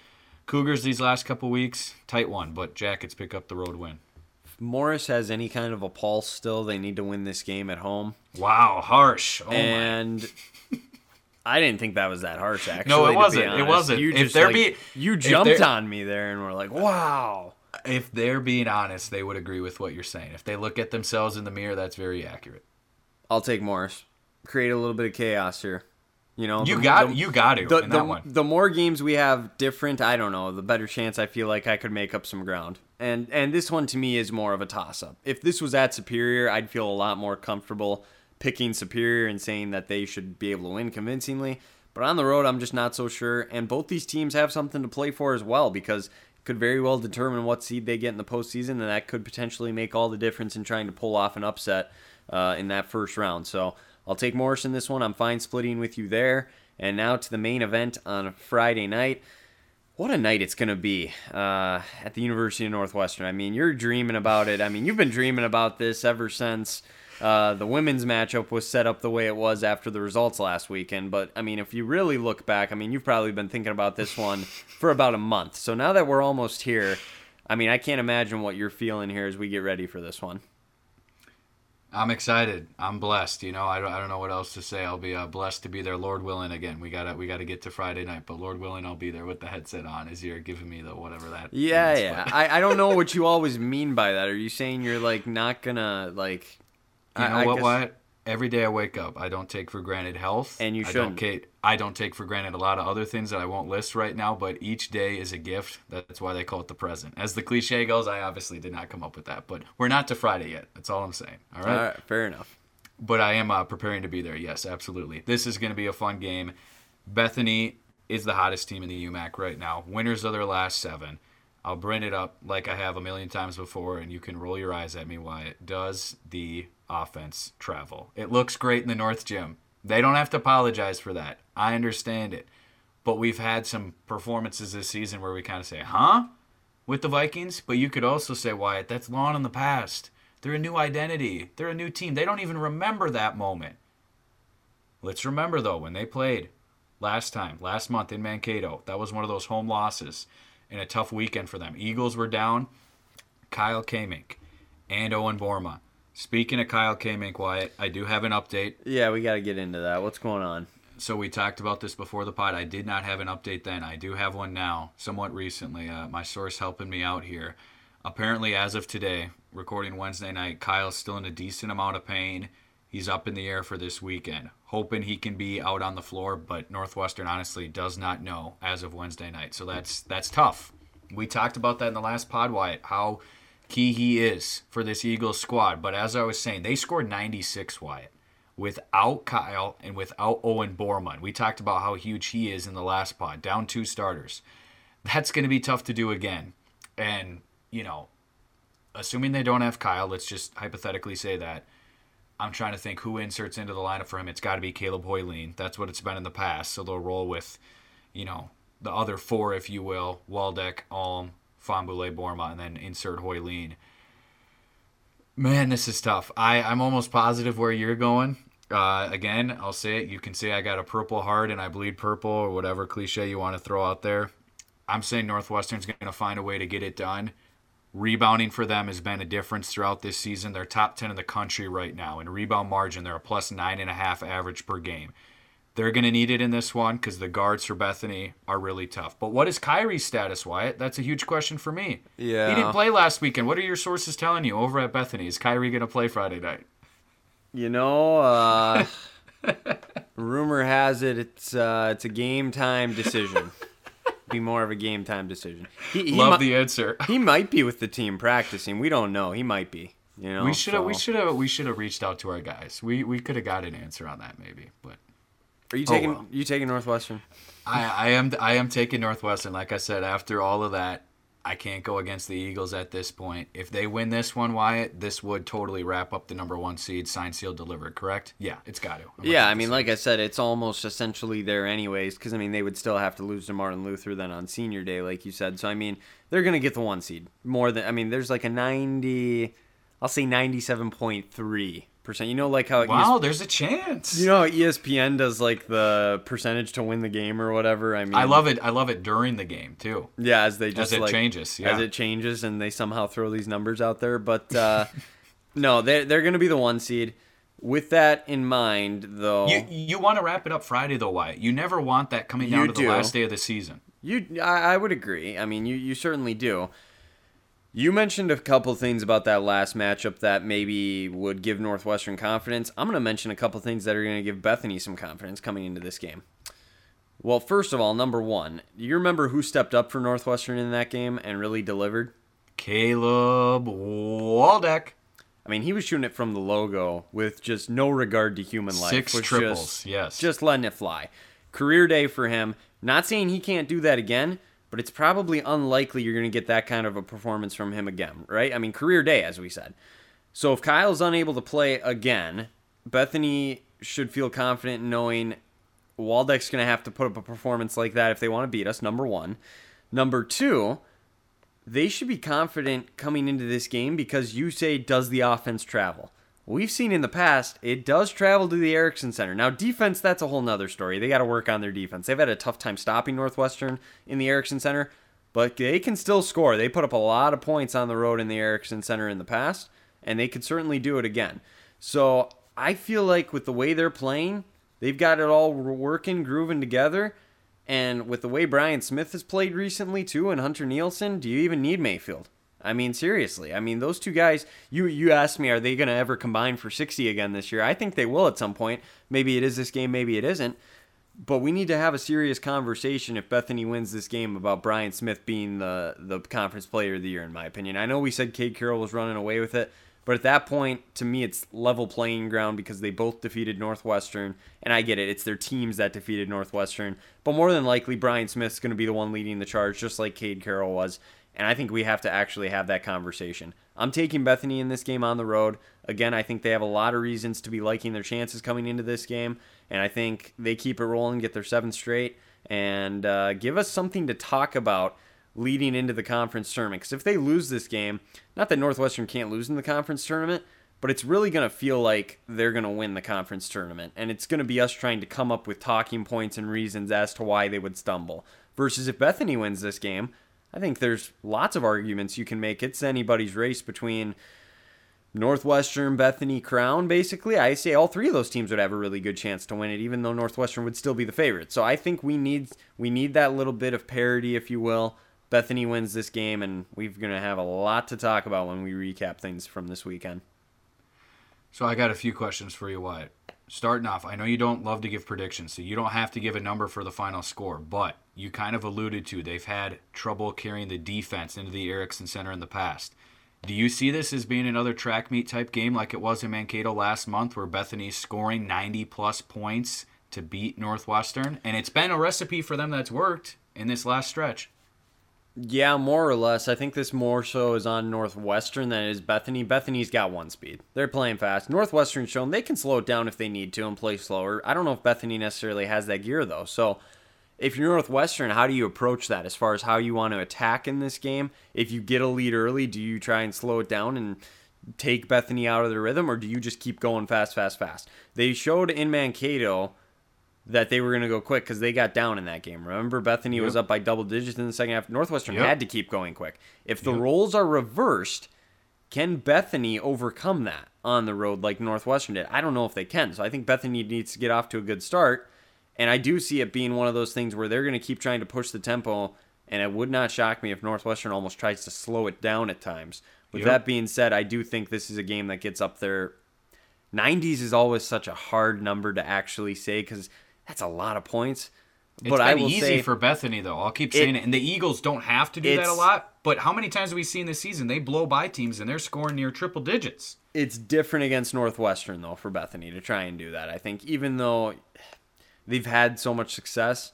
Cougars these last couple weeks. Tight one, but Jackets pick up the road win. If Morris has any kind of a pulse still, they need to win this game at home. Wow, harsh. Oh my. and I didn't think that was that harsh. Actually, No, it wasn't. It wasn't. You If just there like, be- you jumped on me there, and we're like, wow. If they're being honest, they would agree with what you're saying. If they look at themselves in the mirror, that's very accurate. I'll take Morris. Create a little bit of chaos here. You know, You the- got the- you got to the, in the, that one. the more games we have different, I don't know, the better chance I feel like I could make up some ground. And and this one to me is more of a toss up. If this was at Superior, I'd feel a lot more comfortable picking Superior and saying that they should be able to win convincingly. But on the road, I'm just not so sure. And both these teams have something to play for as well because it could very well determine what seed they get in the postseason, and that could potentially make all the difference in trying to pull off an upset uh, in that first round. So I'll take Morris in this one. I'm fine splitting with you there. And now to the main event on Friday night. What a night it's going to be uh, at the University of Northwestern. I mean, you're dreaming about it. I mean, you've been dreaming about this ever since uh, the women's matchup was set up the way it was after the results last weekend. But, I mean, if you really look back, I mean, you've probably been thinking about this one for about a month. So now that we're almost here, I mean, I can't imagine what you're feeling here as we get ready for this one. I'm excited. I'm blessed. You know, I don't, I don't know what else to say. I'll be uh, blessed to be there, Lord willing. Again, we gotta we gotta get to Friday night, but Lord willing, I'll be there with the headset on as you're giving me the whatever that. Yeah, yeah. I, I don't know what you always mean by that. Are you saying you're like not gonna like? You know I- I what? guess- What? Every day I wake up, I don't take for granted health, And you I shouldn't. don't, I don't take for granted a lot of other things that I won't list right now. But each day is a gift. That's why they call it the present. As the cliche goes, I obviously did not come up with that, but we're not to Friday yet. That's all I'm saying. All right. All right, fair enough. but I am uh, preparing to be there. Yes, absolutely. This is going to be a fun game. Bethany is the hottest team in the UMAC right now. Winners of their last seven. I'll bring it up like I have a million times before, and you can roll your eyes at me. Wyatt does the offense travel? It looks great in the North Gym. They don't have to apologize for that. I understand it, but we've had some performances this season where we kind of say, "Huh." with the Vikings, but you could also say, Wyatt, that's long in the past. They're a new identity. They're a new team. They don't even remember that moment. Let's remember, though, when they played last time, last month in Mankato, that was one of those home losses and a tough weekend for them. Eagles were down. Kyle Kamink and Owen Borma. Speaking of Kyle Kamink, Wyatt, I do have an update. Yeah, we got to get into that. What's going on? So we talked about this before the pod. I did not have an update then. I do have one now, somewhat recently. Uh, my source helping me out here. apparently, as of today, recording Wednesday night, Kyle's still in a decent amount of pain. He's up in the air for this weekend, hoping he can be out on the floor. But Northwestern honestly does not know as of Wednesday night, so that's that's tough. We talked about that in the last pod, Wyatt, how key he is for this Eagles squad. But as I was saying, they scored 96, Wyatt, without Kyle and without Owen Borman. We talked about how huge he is in the last pod, down two starters. That's going to be tough to do again. And, you know, assuming they don't have Kyle, let's just hypothetically say that. I'm trying to think who inserts into the lineup for him. It's got to be Caleb Hoyleen. That's what it's been in the past. So they'll roll with, you know, the other four, if you will, Waldeck, Alm, Fambule, Borma, and then insert Hoyleen. Man, this is tough. I, I'm almost positive where you're going. Uh, again, I'll say it. You can say I got a purple heart and I bleed purple or whatever cliche you want to throw out there. I'm saying Northwestern's going to find a way to get it done. Rebounding for them has been a difference throughout this season. They're top 10 in the country right now. In rebound margin, they're a plus nine and a half average per game. They're going to need it in this one because the guards for Bethany are really tough. But what is Kyrie's status, Wyatt? That's a huge question for me. Yeah. He didn't play last weekend. What are your sources telling you over at Bethany? Is Kyrie going to play Friday night? You know, uh, rumor has it it's uh, it's a game time decision. be more of a game time decision. He, he Love mi- the answer. he might be with the team practicing. We don't know. He might be. You know, We should have we should have we should have reached out to our guys. We we could have got an answer on that maybe, but Are you oh, taking well. you taking Northwestern? I, I am I am taking Northwestern. Like I said, after all of that, I can't go against the Eagles at this point. If they win this one, Wyatt, this would totally wrap up the number one seed, signed, sealed, delivered. Correct? Yeah, it's got to. I'm Yeah, I mean, to like I said, it's almost essentially there anyways. Because I mean, they would still have to lose to Martin Luther then on Senior Day, like you said. So I mean, they're gonna get the one seed more than. I mean, there's like a ninety, I'll say ninety-seven point three percent. You know, like how wow, there's a chance. you know ESPN does like the percentage to win the game or whatever. I mean, I love it. I love it during the game too. Yeah, as they just as it like, changes, yeah. as it changes, and they somehow throw these numbers out there. But uh, no, they they're gonna be the one seed. With that in mind, though, You you want to wrap it up Friday though, Wyatt. You never want that coming down to the last day of the season. You, I, I would agree. I mean, you, you certainly do. You mentioned a couple things about that last matchup that maybe would give Northwestern confidence. I'm going to mention a couple things that are going to give Bethany some confidence coming into this game. Well, first of all, number one, do you remember who stepped up for Northwestern in that game and really delivered? Caleb Waldeck. I mean, he was shooting it from the logo with just no regard to human life. Six triples, just- yes. Just letting it fly. Career day for him. Not saying he can't do that again, but it's probably unlikely you're going to get that kind of a performance from him again, right? I mean, career day, as we said. So if Kyle's unable to play again, Bethany should feel confident knowing Waldeck's going to have to put up a performance like that if they want to beat us, number one. Number two, they should be confident coming into this game because you say, does the offense travel? We've seen in the past, it does travel to the Ericksen Center. Now, defense, that's a whole nother story. They got to work on their defense. They've had a tough time stopping Northwestern in the Ericksen Center, but they can still score. They put up a lot of points on the road in the Ericksen Center in the past, and they could certainly do it again. So I feel like with the way they're playing, they've got it all working, grooving together. And with the way Brian Smith has played recently too, and Hunter Nielsen, do you even need Mayfield? I mean, seriously. I mean, those two guys. You you asked me, are they going to ever combine for sixty again this year? I think they will at some point. Maybe it is this game, maybe it isn't. But we need to have a serious conversation if Bethany wins this game about Brian Smith being the the conference player of the year, in my opinion. I know we said Cade Carroll was running away with it, but at that point, to me, it's level playing ground because they both defeated Northwestern, and I get it. It's their teams that defeated Northwestern, but more than likely, Brian Smith's going to be the one leading the charge, just like Cade Carroll was. And I think we have to actually have that conversation. I'm taking Bethany in this game on the road. Again, I think they have a lot of reasons to be liking their chances coming into this game. And I think they keep it rolling, get their seventh straight, and uh, give us something to talk about leading into the conference tournament. Because if they lose this game, not that Northwestern can't lose in the conference tournament, but it's really going to feel like they're going to win the conference tournament. And it's going to be us trying to come up with talking points and reasons as to why they would stumble. Versus if Bethany wins this game, I think there's lots of arguments you can make. It's anybody's race between Northwestern, Bethany, Crown, basically. I say all three of those teams would have a really good chance to win it, even though Northwestern would still be the favorite. So I think we need we need that little bit of parity, if you will. Bethany wins this game, and we're going to have a lot to talk about when we recap things from this weekend. So I got a few questions for you, Wyatt. Starting off, I know you don't love to give predictions, so you don't have to give a number for the final score, but you kind of alluded to they've had trouble carrying the defense into the Ericksen Center in the past. Do you see this as being another track meet type game like it was in Mankato last month, where Bethany's scoring 90 plus points to beat Northwestern? And it's been a recipe for them that's worked in this last stretch. Yeah, more or less. I think this more so is on Northwestern than it is Bethany. Bethany's got one speed. They're playing fast. Northwestern's shown they can slow it down if they need to and play slower. I don't know if Bethany necessarily has that gear though. So if you're Northwestern, how do you approach that as far as how you want to attack in this game? If you get a lead early, do you try and slow it down and take Bethany out of the rhythm, or do you just keep going fast, fast, fast? They showed in Mankato that they were going to go quick because they got down in that game. Remember, Bethany was up by double digits in the second half. Northwestern Yep. had to keep going quick. If the Yep. roles are reversed, can Bethany overcome that on the road like Northwestern did? I don't know if they can. So I think Bethany needs to get off to a good start. And I do see it being one of those things where they're going to keep trying to push the tempo. And it would not shock me if Northwestern almost tries to slow it down at times. With Yep. that being said, I do think this is a game that gets up there 90s is always such a hard number to actually say because that's a lot of points. It's but I will easy say, for Bethany though. I'll keep saying it, And the Eagles don't have to do that a lot. But how many times have we seen this season they blow by teams and they're scoring near triple digits? it's different against Northwestern though for Bethany to try and do that. I think even though they've had so much success,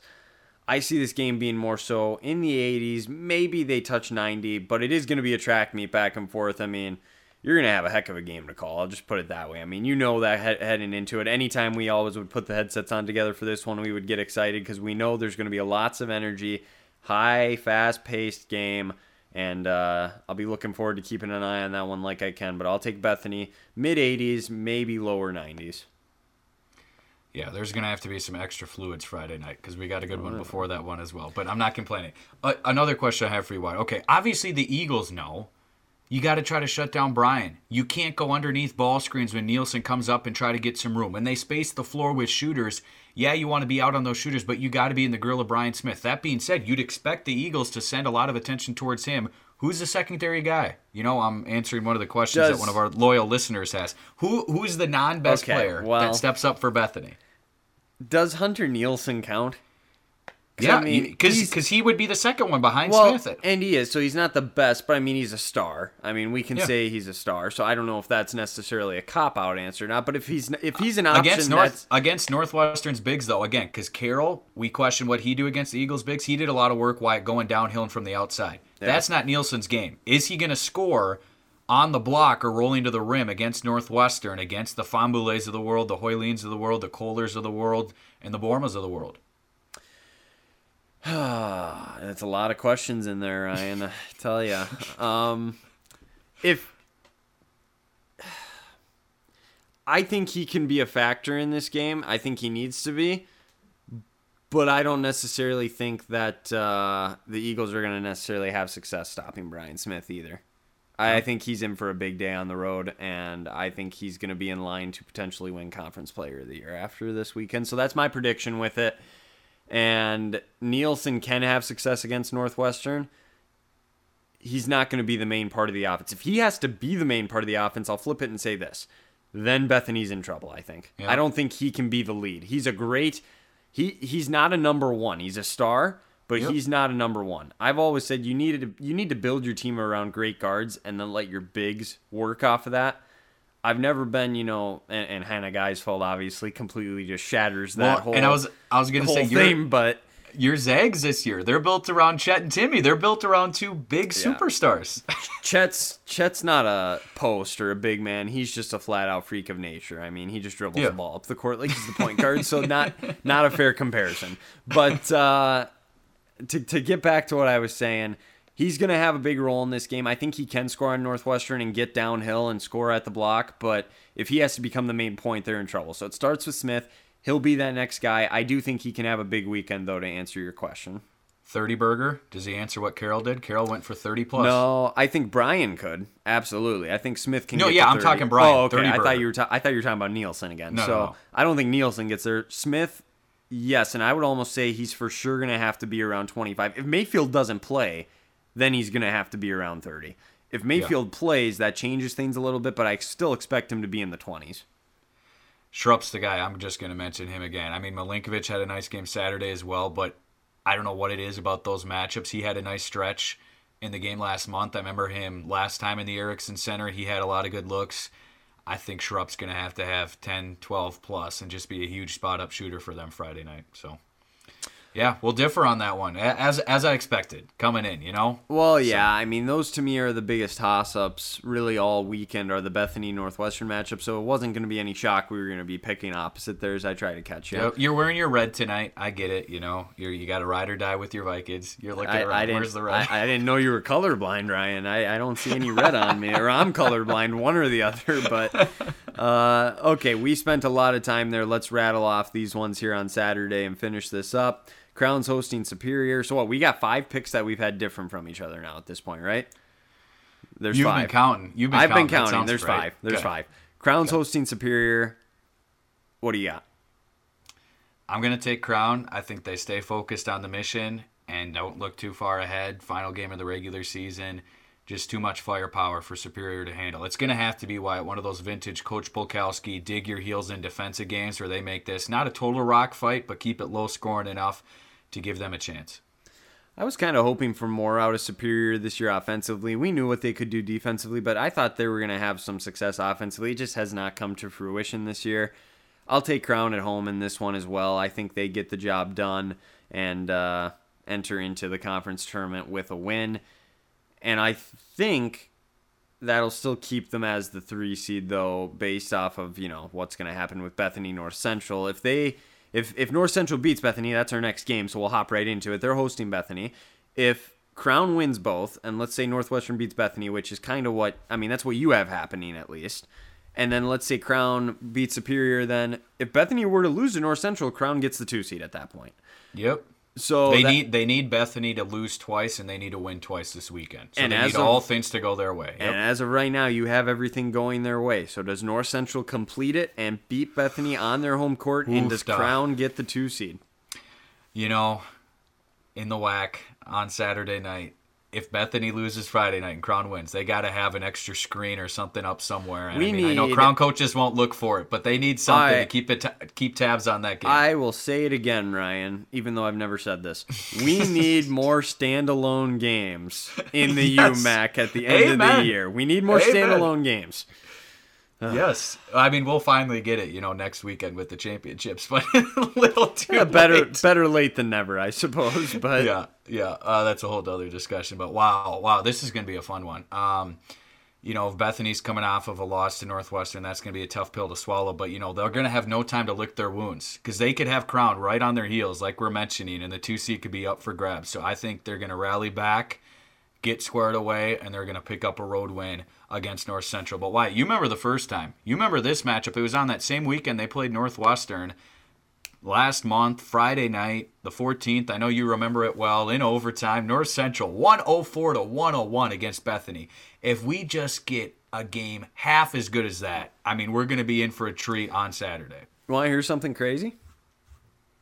I see this game being more so in the 80s. Maybe they touch 90, but it is going to be a track meet back and forth. I mean, you're going to have a heck of a game to call. I'll just put it that way. I mean, you know that he- heading into it. Anytime we always would put the headsets on together for this one, we would get excited because we know there's going to be lots of energy, high, fast paced game. And uh, I'll be looking forward to keeping an eye on that one like I can. But I'll take Bethany mid 80s, maybe lower 90s. Yeah, there's gonna have to be some extra fluids Friday night because we got a good one before that one as well. But I'm not complaining. Uh, another question I have for you, Wyatt. Okay, obviously the Eagles know you got to try to shut down Brian. You can't go underneath ball screens when Nielsen comes up and try to get some room. When they space the floor with shooters, yeah, you want to be out on those shooters, but you got to be in the grill of Brian Smith. That being said, you'd expect the Eagles to send a lot of attention towards him. Who's the secondary guy? You know, I'm answering one of the questions Does- that one of our loyal listeners has. Who who's the non-best Okay, player well- that steps up for Bethany? Does Hunter Nielsen count? 'Cause, Yeah, I mean, because he would be the second one behind Well, Smith. and he is. So he's not the best, but I mean, he's a star. I mean, we can Yeah. say he's a star. So I don't know if that's necessarily a cop out answer or not. But if he's if he's an option, against that's North against Northwestern's bigs though, again, because Carroll, we question what he do against the Eagles bigs. He did a lot of work while going downhill and from the outside. That's not Nielsen's game. Is he going to score on the block or rolling to the rim against Northwestern, against the Fambules of the world, the Hoylines of the world, the Kohlers of the world, and the Bormas of the world? that's a lot of questions in there, Ryan. I tell you, um, if I think he can be a factor in this game, I think he needs to be. But I don't necessarily think that uh, the Eagles are going to necessarily have success stopping Brian Smith either. I think he's in for a big day on the road, and I think he's going to be in line to potentially win Conference Player of the Year after this weekend. So that's my prediction with it. And Nielsen can have success against Northwestern. He's not going to be the main part of the offense. If he has to be the main part of the offense, I'll flip it and say this. Then Bethany's in trouble, I think. Yeah. I don't think he can be the lead. He's a great he he's not a number 1. He's a star, but Yep. he's not a number 1. I've always said you needed to, you need to build your team around great guards and then let your bigs work off of that. I've never been, you know, and, and Hannah Geisfeld obviously completely just shatters that Well, whole and I was I was going to say your thing, but your Zags this year, they're built around Chet and Timme. They're built around two big Yeah. superstars. Chet's Chet's not a post or a big man. He's just a flat out freak of nature. I mean, he just dribbles Yeah. the ball up the court like he's the point guard. So not not a fair comparison. But uh, to to get back to what I was saying, he's gonna have a big role in this game. I think he can score on Northwestern and get downhill and score at the block. But if he has to become the main point, they're in trouble. So it starts with Smith. He'll be that next guy. I do think he can have a big weekend though. To answer your question. 30 burger. Does he answer what Carroll did? Carroll went for 30 plus. No, I think Brian could absolutely. I think Smith can. No, get yeah, to I'm talking Brian, Oh, okay. 30 I thought burger. you were. Ta- I thought you were talking about Nielsen again. No, so no, no. I don't think Nielsen gets there. Smith, yes, and I would almost say he's for sure going to have to be around 25. If Mayfield doesn't play, then he's going to have to be around 30. If Mayfield plays, that changes things a little bit, but I still expect him to be in the 20s. Shrup's the guy. I'm just going to mention him again. I mean, Malinkovic had a nice game Saturday as well, but I don't know what it is about those matchups. He had a nice stretch in the game last month. I remember him last time in the Ericksen Center. He had a lot of good looks. I think Shrup's going to have to have 10, 12 plus and just be a huge spot up shooter for them Friday night. So, yeah, we'll differ on that one, as as I expected coming in. You know, Well, yeah, I mean, those to me are the biggest toss ups really all weekend are the Bethany Northwestern matchup, so it wasn't going to be any shock we were going to be picking opposite there as I try to catch you. Yep, you're wearing your red tonight. I get it. You know, you're you got to ride or die with your Vikings. You're looking I, around. I Where's the red? I, I didn't know you were colorblind, Ryan. I, I don't see any red on me, or I'm colorblind, one or the other. But uh, okay, we spent a lot of time there. Let's rattle off these ones here on Saturday and finish this up. Crowns hosting Superior. So what? We got five picks that we've had different from each other now at this point, right? There's You've five. been counting. You've been I've counting. been counting. There's right. five. There's Good. five. Crowns Good. hosting Superior. What do you got? I'm gonna take Crown. I think they stay focused on the mission and don't look too far ahead. Final game of the regular season. Just too much firepower for Superior to handle. It's gonna have to be Wyatt, one of those vintage Coach Polkowski dig your heels in defensive games where they make this not a total rock fight, but keep it low scoring enough to give them a chance. I was kind of hoping for more out of Superior this year offensively. We knew what they could do defensively, but I thought they were going to have some success offensively. It just has not come to fruition this year. I'll take Crown at home in this one as well. I think they get the job done and uh, enter into the conference tournament with a win. And I think that'll still keep them as the three seed, though, based off of you know what's going to happen with Bethany North Central. If they if if North Central beats Bethany, that's our next game, so we'll hop right into it. They're hosting Bethany. If Crown wins both, and let's say Northwestern beats Bethany, which is kind of what I mean, that's what you have happening at least. And then let's say Crown beats Superior. Then if Bethany were to lose to North Central, Crown gets the two seed at that point. Yep. So they that- need they need Bethany to lose twice and they need to win twice this weekend. So And they as need of- all things to go their way. Yep. And as of right now, you have everything going their way. So does North Central complete it and beat Bethany on their home court? and does Oofda. Crown get the two seed? you know, in the WAC on Saturday night, if Bethany loses Friday night and Crown wins, they got to have an extra screen or something up somewhere. And We I mean, I know Crown coaches won't look for it, but they need something I- to keep it ta- keep tabs on that game. I will say it again, Ryan, even though I've never said this. We need more standalone games in the Yes. UMAC at the end of the year. We need more Amen. standalone games. Yes, I mean we'll finally get it, you know, next weekend with the championships, but a little too Yeah, better late. better late than never, I suppose. But yeah, yeah, uh, that's a whole other discussion. But wow, wow, this is going to be a fun one. Um, you know, if Bethany's coming off of a loss to Northwestern, that's going to be a tough pill to swallow. But you know, they're going to have no time to lick their wounds because they could have Crown right on their heels, like we're mentioning, and the two seed could be up for grabs. So I think they're going to rally back, get squared away, and they're going to pick up a road win against North Central. But why? You remember the first time? You remember this matchup? It was on that same weekend they played Northwestern last month, Friday night, the 14th. I know you remember it well in overtime. North Central 104 to 101 against Bethany. If we just get a game half as good as that, I mean, we're going to be in for a treat on Saturday. you want to hear something crazy?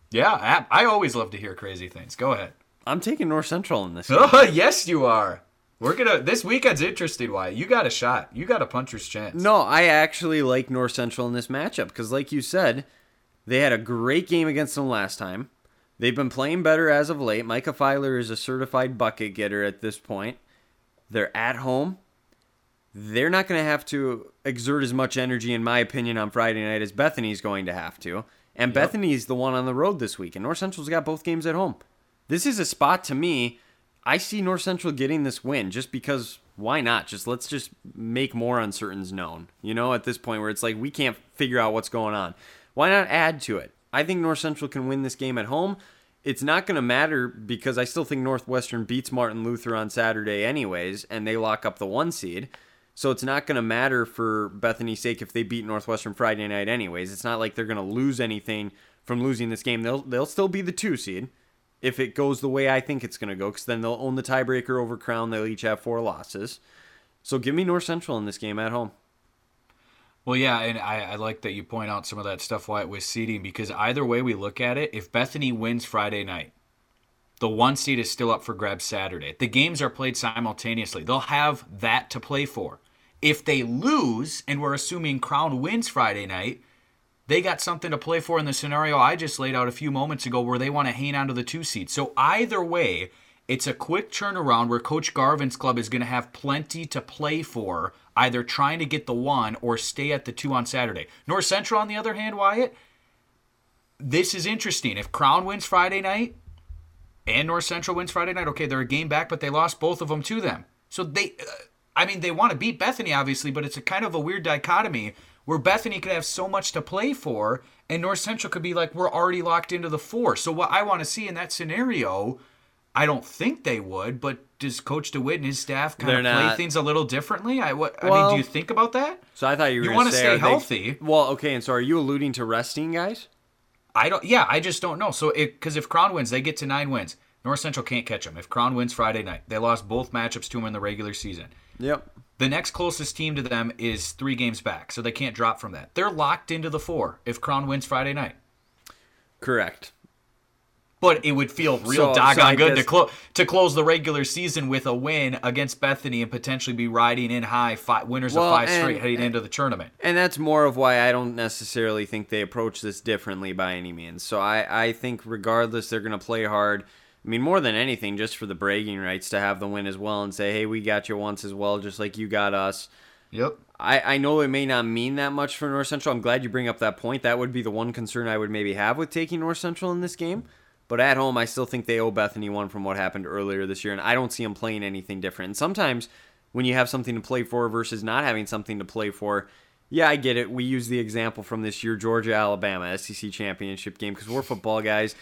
Yeah, I, I always love to hear crazy things. Go ahead. I'm taking North Central in this. game. Oh, yes, you are. We're gonna. This weekend's interesting. Why? You got a shot. You got a puncher's chance. No, I actually like North Central in this matchup because, like you said, they had a great game against them last time. They've been playing better as of late. Micah Filer is a certified bucket getter at this point. They're at home. They're not going to have to exert as much energy, in my opinion, on Friday night as Bethany's going to have to. And Bethany's the one on the road this week, and North Central's got both games at home. This is a spot to me. I see North Central getting this win just because why not? Just let's just make more uncertainties known. You know, at this point where it's like we can't figure out what's going on. Why not add to it? I think North Central can win this game at home. It's not going to matter because I still think Northwestern beats Martin Luther on Saturday anyways and they lock up the 1 seed. So it's not going to matter for Bethany's sake if they beat Northwestern Friday night anyways. It's not like they're going to lose anything from losing this game. They'll they'll still be the 2 seed if it goes the way I think it's going to go, because then they'll own the tiebreaker over Crown. They'll each have four losses. So give me North Central in this game at home. Well, yeah, and I, I like that you point out some of that stuff why it was seeding because either way we look at it, if Bethany wins Friday night, The one seed is still up for grabs Saturday. The games are played simultaneously. They'll have that to play for. If they lose, and we're assuming Crown wins Friday night, they got something to play for in the scenario I just laid out a few moments ago where they want to hang on to the two seed. So either way, it's a quick turnaround where Coach Garvin's club is going to have plenty to play for, either trying to get the one or stay at the two on Saturday. North Central, on the other hand, Wyatt, this is interesting. If Crown wins Friday night and North Central wins Friday night, okay, they're a game back, but they lost both of them to them. So they, uh, I mean, they want to beat Bethany, obviously, but it's a kind of a weird dichotomy where Bethany could have so much to play for, and North Central could be like, we're already locked into the four. So what I want to see in that scenario, I don't think they would, but does Coach DeWitt and his staff kind They're of play not- things a little differently? I, what, I mean, do you think about that? So I thought you were You wanna to stay are they- healthy. well, okay, and so are you alluding to resting guys? I don't. Yeah, I just don't know. So, because if Crown wins, they get to nine wins. North Central can't catch them. If Crown wins Friday night, they lost both matchups to them in the regular season. Yep. The next closest team to them is three games back, so they can't drop from that. They're locked into the four if Crown wins Friday night. Correct. But it would feel real So- so doggone I good to guess- close to close the regular season with a win against Bethany and potentially be riding in high five winners Well, of five and- straight heading into the tournament. And that's more of why I don't necessarily think they approach this differently by any means. So I, I think regardless they're gonna play hard. I mean, more than anything, just for the bragging rights to have the win as well and say, hey, we got you once as well, just like you got us. Yep. I, I know it may not mean that much for North Central. I'm glad you bring up that point. That would be the one concern I would maybe have with taking North Central in this game. But at home, I still think they owe Bethany one from what happened earlier this year, and I don't see them playing anything different. And sometimes when you have something to play for versus not having something to play for, yeah, I get it. We use the example from this year Georgia Alabama SEC championship game because we're football guys.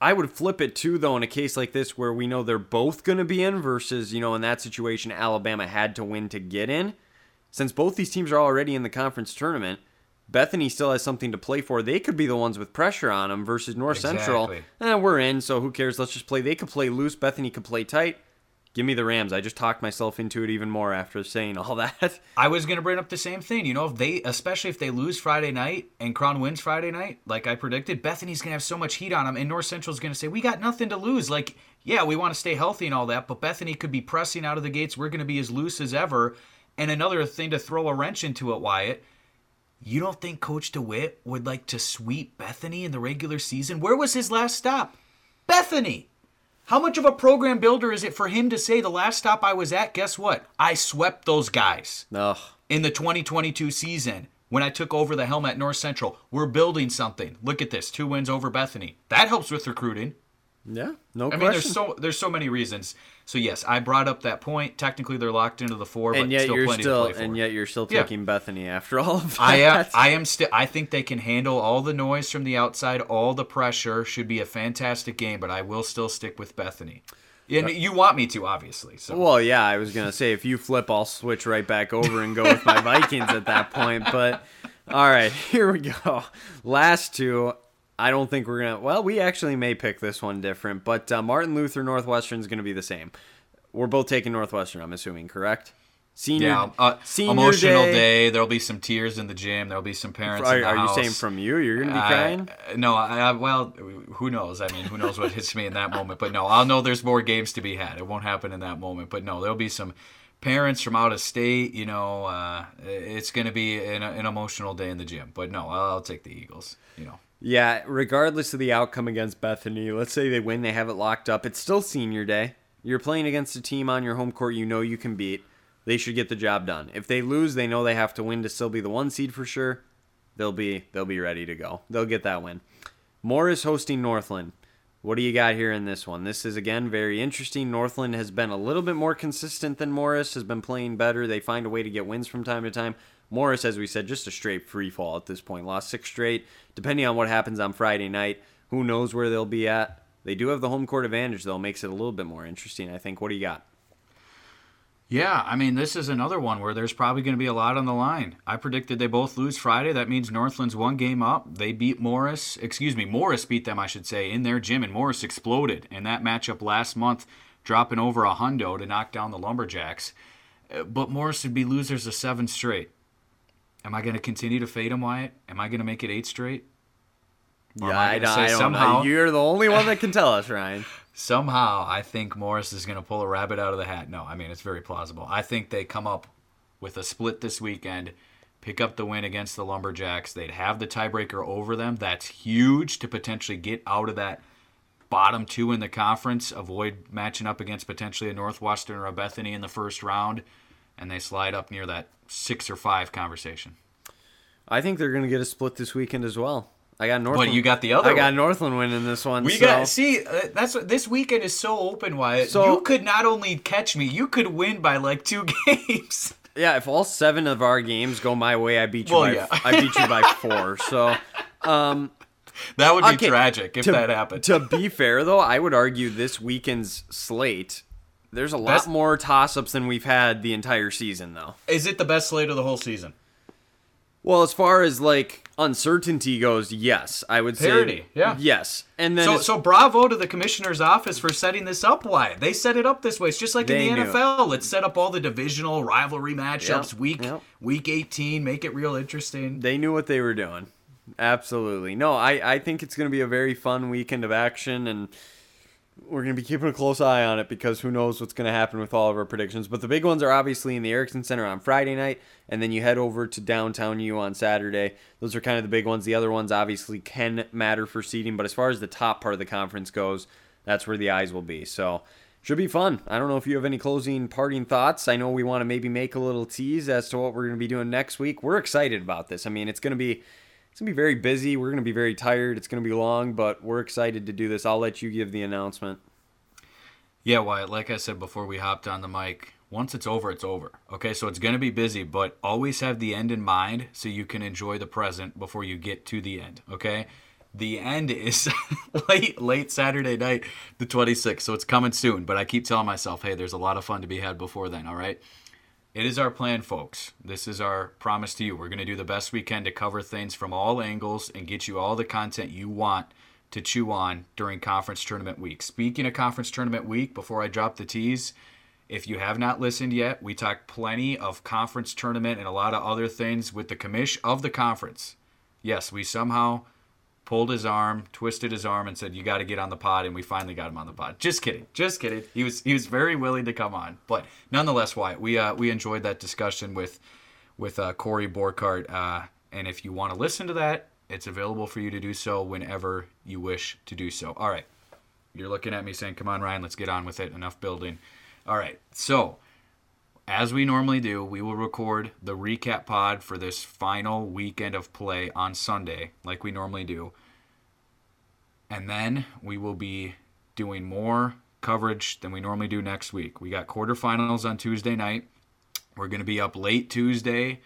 I would flip it too, though, in a case like this where we know they're both going to be in versus, you know, in that situation, Alabama had to win to get in. Since both these teams are already in the conference tournament, Bethany still has something to play for. They could be the ones with pressure on them versus North Central. Exactly. Eh, we're in, so who cares? Let's just play. They could play loose. Bethany could play tight. Give me the Rams. I just talked myself into it even more after saying all that. I was gonna bring up the same thing. You know, if they, especially if they lose Friday night and Crown wins Friday night, like I predicted, Bethany's gonna have so much heat on them, and North Central's gonna say, "We got nothing to lose." Like, yeah, we want to stay healthy and all that, but Bethany could be pressing out of the gates. We're gonna be as loose as ever. And another thing to throw a wrench into it, Wyatt. You don't think Coach DeWitt would like to sweep Bethany in the regular season? Where was his last stop? Bethany. How much of a program builder is it for him to say the last stop I was at, guess what? I swept those guys Ugh. in the 2022 season when I took over the helm at North Central. We're building something. Look at this, two wins over Bethany. That helps with recruiting. Yeah, no I question. mean, there's so there's so many reasons. So yes, I brought up that point. Technically, they're locked into the four, but yet still you're plenty still to play for. and yet you're still Yeah. taking Bethany after all of uh, that. I am. I am still. I think they can handle all the noise from the outside, all the pressure. Should be a fantastic game, but I will still stick with Bethany. And you want me to, obviously. So Well, yeah, I was gonna say if you flip, I'll switch right back over and go with my Vikings at that point. But all right, here we go. Last two, I don't think we're gonna. Well, we actually may pick this one different, but uh, Martin Luther Northwestern is gonna be the same. We're both taking Northwestern. I'm assuming, correct? Senior, yeah, uh, senior emotional day. day. There'll be some tears in the gym. There'll be some parents. Are, in the are you saying from you? You're gonna be I- crying? no, I, I, well, who knows? I mean, who knows what hits me in that moment? But no, I'll know there's more games to be had. It won't happen in that moment. But no, there'll be some parents from out of state. You know, uh, it's going to be an, an emotional day in the gym. But no, I'll, I'll take the Eagles. You know, Yeah, regardless of the outcome against Bethany, let's say they win, they have it locked up. It's still senior day. You're playing against a team on your home court you know you can beat. They should get the job done. If they lose, they know they have to win to still be the one seed for sure. They'll be they'll be ready to go. They'll get that win. Morris hosting Northland. What do you got here in this one? This is again very interesting. Northland has been a little bit more consistent than Morris, has been playing better. They find a way to get wins from time to time. Morris, as we said, just a straight free fall at this point. Lost six straight. Depending on what happens on Friday night, who knows where they'll be at. They do have the home court advantage, though, makes it a little bit more interesting, I think. What do you got? Yeah, I mean, this is another one where there's probably going to be a lot on the line. I predicted they both lose Friday. That means Northland's one game up. They beat Morris. Excuse me, Morris beat them, I should say, in their gym, and Morris exploded in that matchup last month, dropping over a hundo to knock down the Lumberjacks. Uh, But Morris would be losers of seven straight. Am I going to continue to fade them, Wyatt? Am I going to make it eight straight? Or am I I, I don't somehow- know. You're the only one that can tell us, Ryan. somehow I think Morris is going to pull a rabbit out of the hat. No, I mean it's very plausible. I think they come up with a split this weekend, pick up the win against the Lumberjacks. They'd have the tiebreaker over them. That's huge to potentially get out of that bottom two in the conference, avoid matching up against potentially a Northwestern or a Bethany in the first round, and they slide up near that six or five conversation. I think they're going to get a split this weekend as well. I got Northland. But you got the other I got one. Northland winning this one. We so- got see uh, that's what this weekend is so open. Wyatt, So- you could not only catch me, you could win by like two games. Yeah, if all seven of our games go my way, I beat you Well, by yeah. I beat you by four. So That would be Okay, tragic if to, that happened. To be fair, though, I would argue this weekend's slate. There's a lot Best- more toss-ups than we've had the entire season, though. Is it the best slate of the whole season? Well, as far as like uncertainty goes, yes, I would Parity, say yeah. yes. And then So, so bravo to the commissioner's office for setting this up. Why they set it up this way. It's just like in the. NFL. Let's set up all the divisional rivalry matchups. Yep, Week yep. week eighteen, make it real interesting. they knew what they were doing. Absolutely. No, I, I think it's going to be a very fun weekend of action, and we're going to be keeping a close eye on it because who knows what's going to happen with all of our predictions. But the big ones are obviously in the Ericksen Center on Friday night, and then you head over to downtown U on Saturday. Those are kind of the big ones. The other ones obviously can matter for seeding, but as far as the top part of the conference goes, that's where the eyes will be. So should be fun. I don't know if you have any closing parting thoughts. I know we want to maybe make a little tease as to what we're going to be doing next week. We're excited about this. I mean, it's going to be it's to be very busy. We're to be very tired. It's to be long, but we're excited to do this. I'll let you give the announcement. Yeah, Wyatt, like I said before we hopped on the mic, once it's over, it's over. Okay, so it's to be busy, but always have the end in mind so you can enjoy the present before you get to the end. Okay? The end is late, late Saturday night, the 26th, so it's coming soon. But I keep telling myself, hey, there's a lot of fun to be had before then, all right? It is our plan, folks. This is our promise to you. We're going to do the best we can to cover things from all angles and get you all the content you want to chew on during conference tournament week. Speaking of conference tournament week, before I drop the tease, if you have not listened yet, we talked plenty of conference tournament and a lot of other things with the commish of the conference. Yes, we somehow pulled his arm, twisted his arm, and said, "You got to get on the pod." And we finally got him on the pod. Just kidding, just kidding. He was he was very willing to come on, but nonetheless, Wyatt, we uh, we enjoyed that discussion with with uh, Corey Borchardt. Uh, and if you want to listen to that, it's available for you to do so whenever you wish to do so. All right, you're looking at me saying, "Come on, Ryan, let's get on with it." Enough building. All right, so as we normally do, we will record the recap pod for this final weekend of play on Sunday, like we normally do. And then we will be doing more coverage than we normally do next week. We got quarterfinals on Tuesday night. We're going to be up late Tuesday,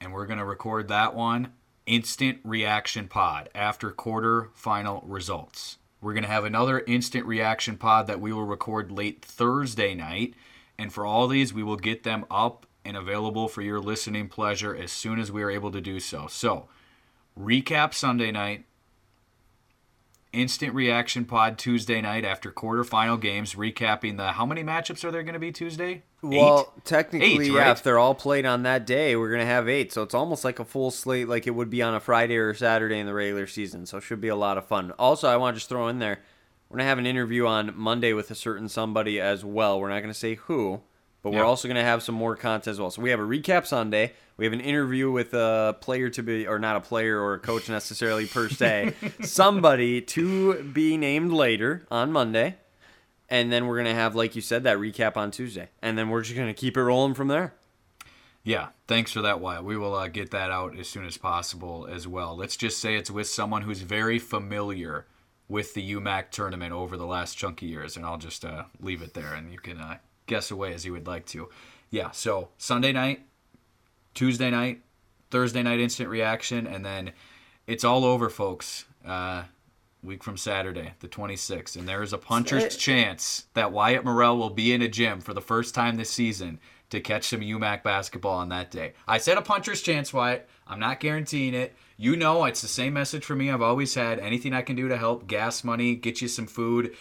and we're going to record that one instant reaction pod after quarterfinal results. We're going to have another instant reaction pod that we will record late Thursday night. And for all these, we will get them up and available for your listening pleasure as soon as we are able to do so. So, recap Sunday night, instant reaction pod Tuesday night after quarterfinal games, recapping the how many matchups are there going to be Tuesday? Well, Eight? technically, Eight, yeah, if they're all played on that day, we're going to have eight. So it's almost like a full slate like it would be on a Friday or Saturday in the regular season. So it should be a lot of fun. Also, I want to just throw in there, we're going to have an interview on Monday with a certain somebody as well. We're not going to say who, but we're Yeah. also going to have some more content as well. So we have a recap Sunday. We have an interview with a player to be, or not a player or a coach necessarily per se, somebody to be named later on Monday. And then we're going to have, like you said, that recap on Tuesday. And then we're just going to keep it rolling from there. Yeah, thanks for that, Wyatt. We will uh, get that out as soon as possible as well. Let's just say it's with someone who's very familiar with the UMAC tournament over the last chunk of years, and I'll just uh, leave it there, and you can uh, guess away as you would like to. Yeah, so Sunday night, Tuesday night, Thursday night instant reaction, and then it's all over, folks. Uh, week from Saturday, the 26th, and there is a puncher's chance that Wyatt Morrell will be in a gym for the first time this season to catch some UMAC basketball on that day. I said a puncher's chance, Wyatt. I'm not guaranteeing it. You know, it's the same message for me I've always had. Anything I can do to help, gas money, get you some food,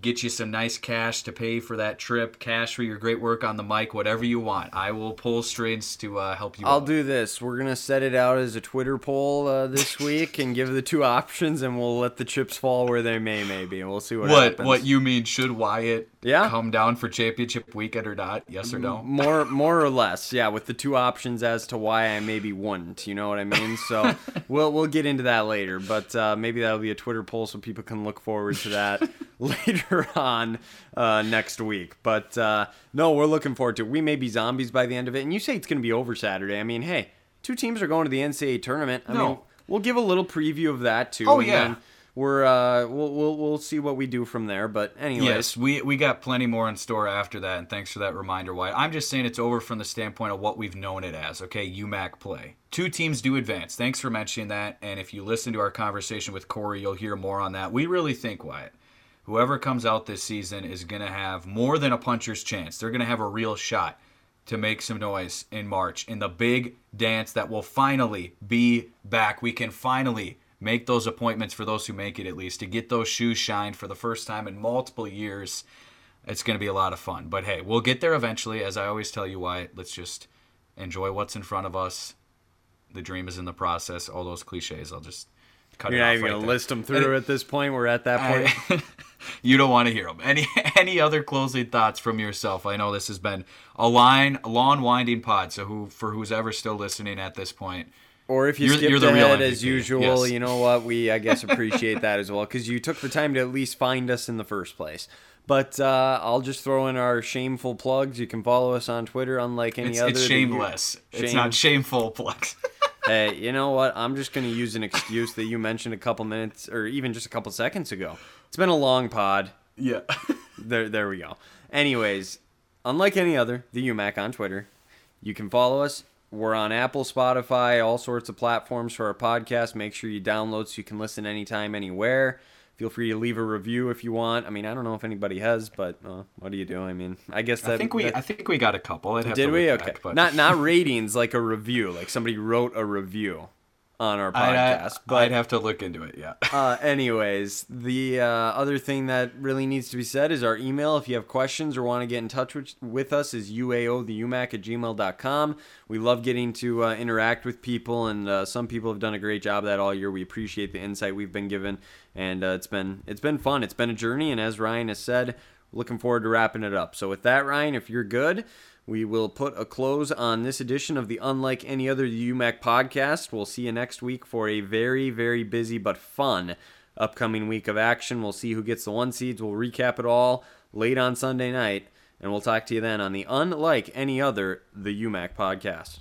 get you some nice cash to pay for that trip, cash for your great work on the mic, whatever you want. I will pull strings to uh, help you. I'll out. do this. We're gonna set it out as a Twitter poll uh, this week and give the two options, and we'll let the chips fall where they may. Maybe and we'll see what, What happens. what you mean? Should Wyatt Yeah. come down for championship weekend or not? Yes or no? more more or less yeah with the two options as to why i maybe wouldn't you know what i mean so we'll we'll get into that later but uh, maybe that'll be a twitter poll so people can look forward to that later on uh, next week but uh, no we're looking forward to it we may be zombies by the end of it and you say it's going to be over saturday i mean hey two teams are going to the ncaa tournament i No. mean we'll give a little preview of that too Oh, and yeah. then we're uh we'll, we'll we'll see what we do from there but anyways Yes, we we got plenty more in store after that, and thanks for that reminder, Wyatt. I'm just saying it's over from the standpoint of what we've known it as. Okay, UMAC play. Two teams do advance. Thanks for mentioning that. And if you listen to our conversation with Corey, you'll hear more on that. We really think Wyatt, whoever comes out this season is going to have more than a puncher's chance. They're going to have a real shot to make some noise in March in the big dance that will finally be back. We can finally make those appointments for those who make it at least to get those shoes shined for the first time in multiple years. It's going to be a lot of fun. But hey, we'll get there eventually. As I always tell you, why let's just enjoy what's in front of us. The dream is in the process. All those cliches, I'll just cut you're not even right gonna there. list them through at this point we're at that point I- you don't want to hear them. Any any other closing thoughts from yourself? I know this has been a line, a long, winding pod. So who for who's ever still listening at this point, Or if you You're- skipped you're the real ahead as usual, yes. you know what? We I guess appreciate that as well because you took the time to at least find us in the first place. But uh, I'll just throw in our shameful plugs. You can follow us on Twitter, unlike any it's, other. it's shameless. It's Shame- not shameful. Plex. hey, you know what? I'm just going to use an excuse that you mentioned a couple minutes or even just a couple seconds ago. It's been a long pod. yeah. There, there we go. Anyways, unlike any other, the UMAC on Twitter, you can follow us. We're on Apple, Spotify, all sorts of platforms for our podcast. Make sure you download so you can listen anytime, anywhere. Feel free to leave a review if you want. I mean, I don't know if anybody has, but uh, what do you do? I mean, I guess that I think we that- I think we got a couple. Did we? look Okay, but not not ratings, like a review, like somebody wrote a review on our I'd, podcast. but I'd have to look into it. Yeah. uh, anyways, the uh, other thing that really needs to be said is our email. If you have questions or want to get in touch with, with us, is uaotheumac at gmail.com. We love getting to uh, interact with people, and uh, some people have done a great job that all year. We appreciate the insight we've been given, and uh, it's been it's been fun. It's been a journey, and as Ryan has said, looking forward to wrapping it up. So with that, Ryan, if you're good. We will put a close on this edition of the Unlike Any Other UMAC podcast. We'll see you next week for a very, very busy but fun upcoming week of action. We'll see who gets the one seeds. We'll recap it all late on Sunday night, and we'll talk to you then on the Unlike Any Other, the UMAC podcast.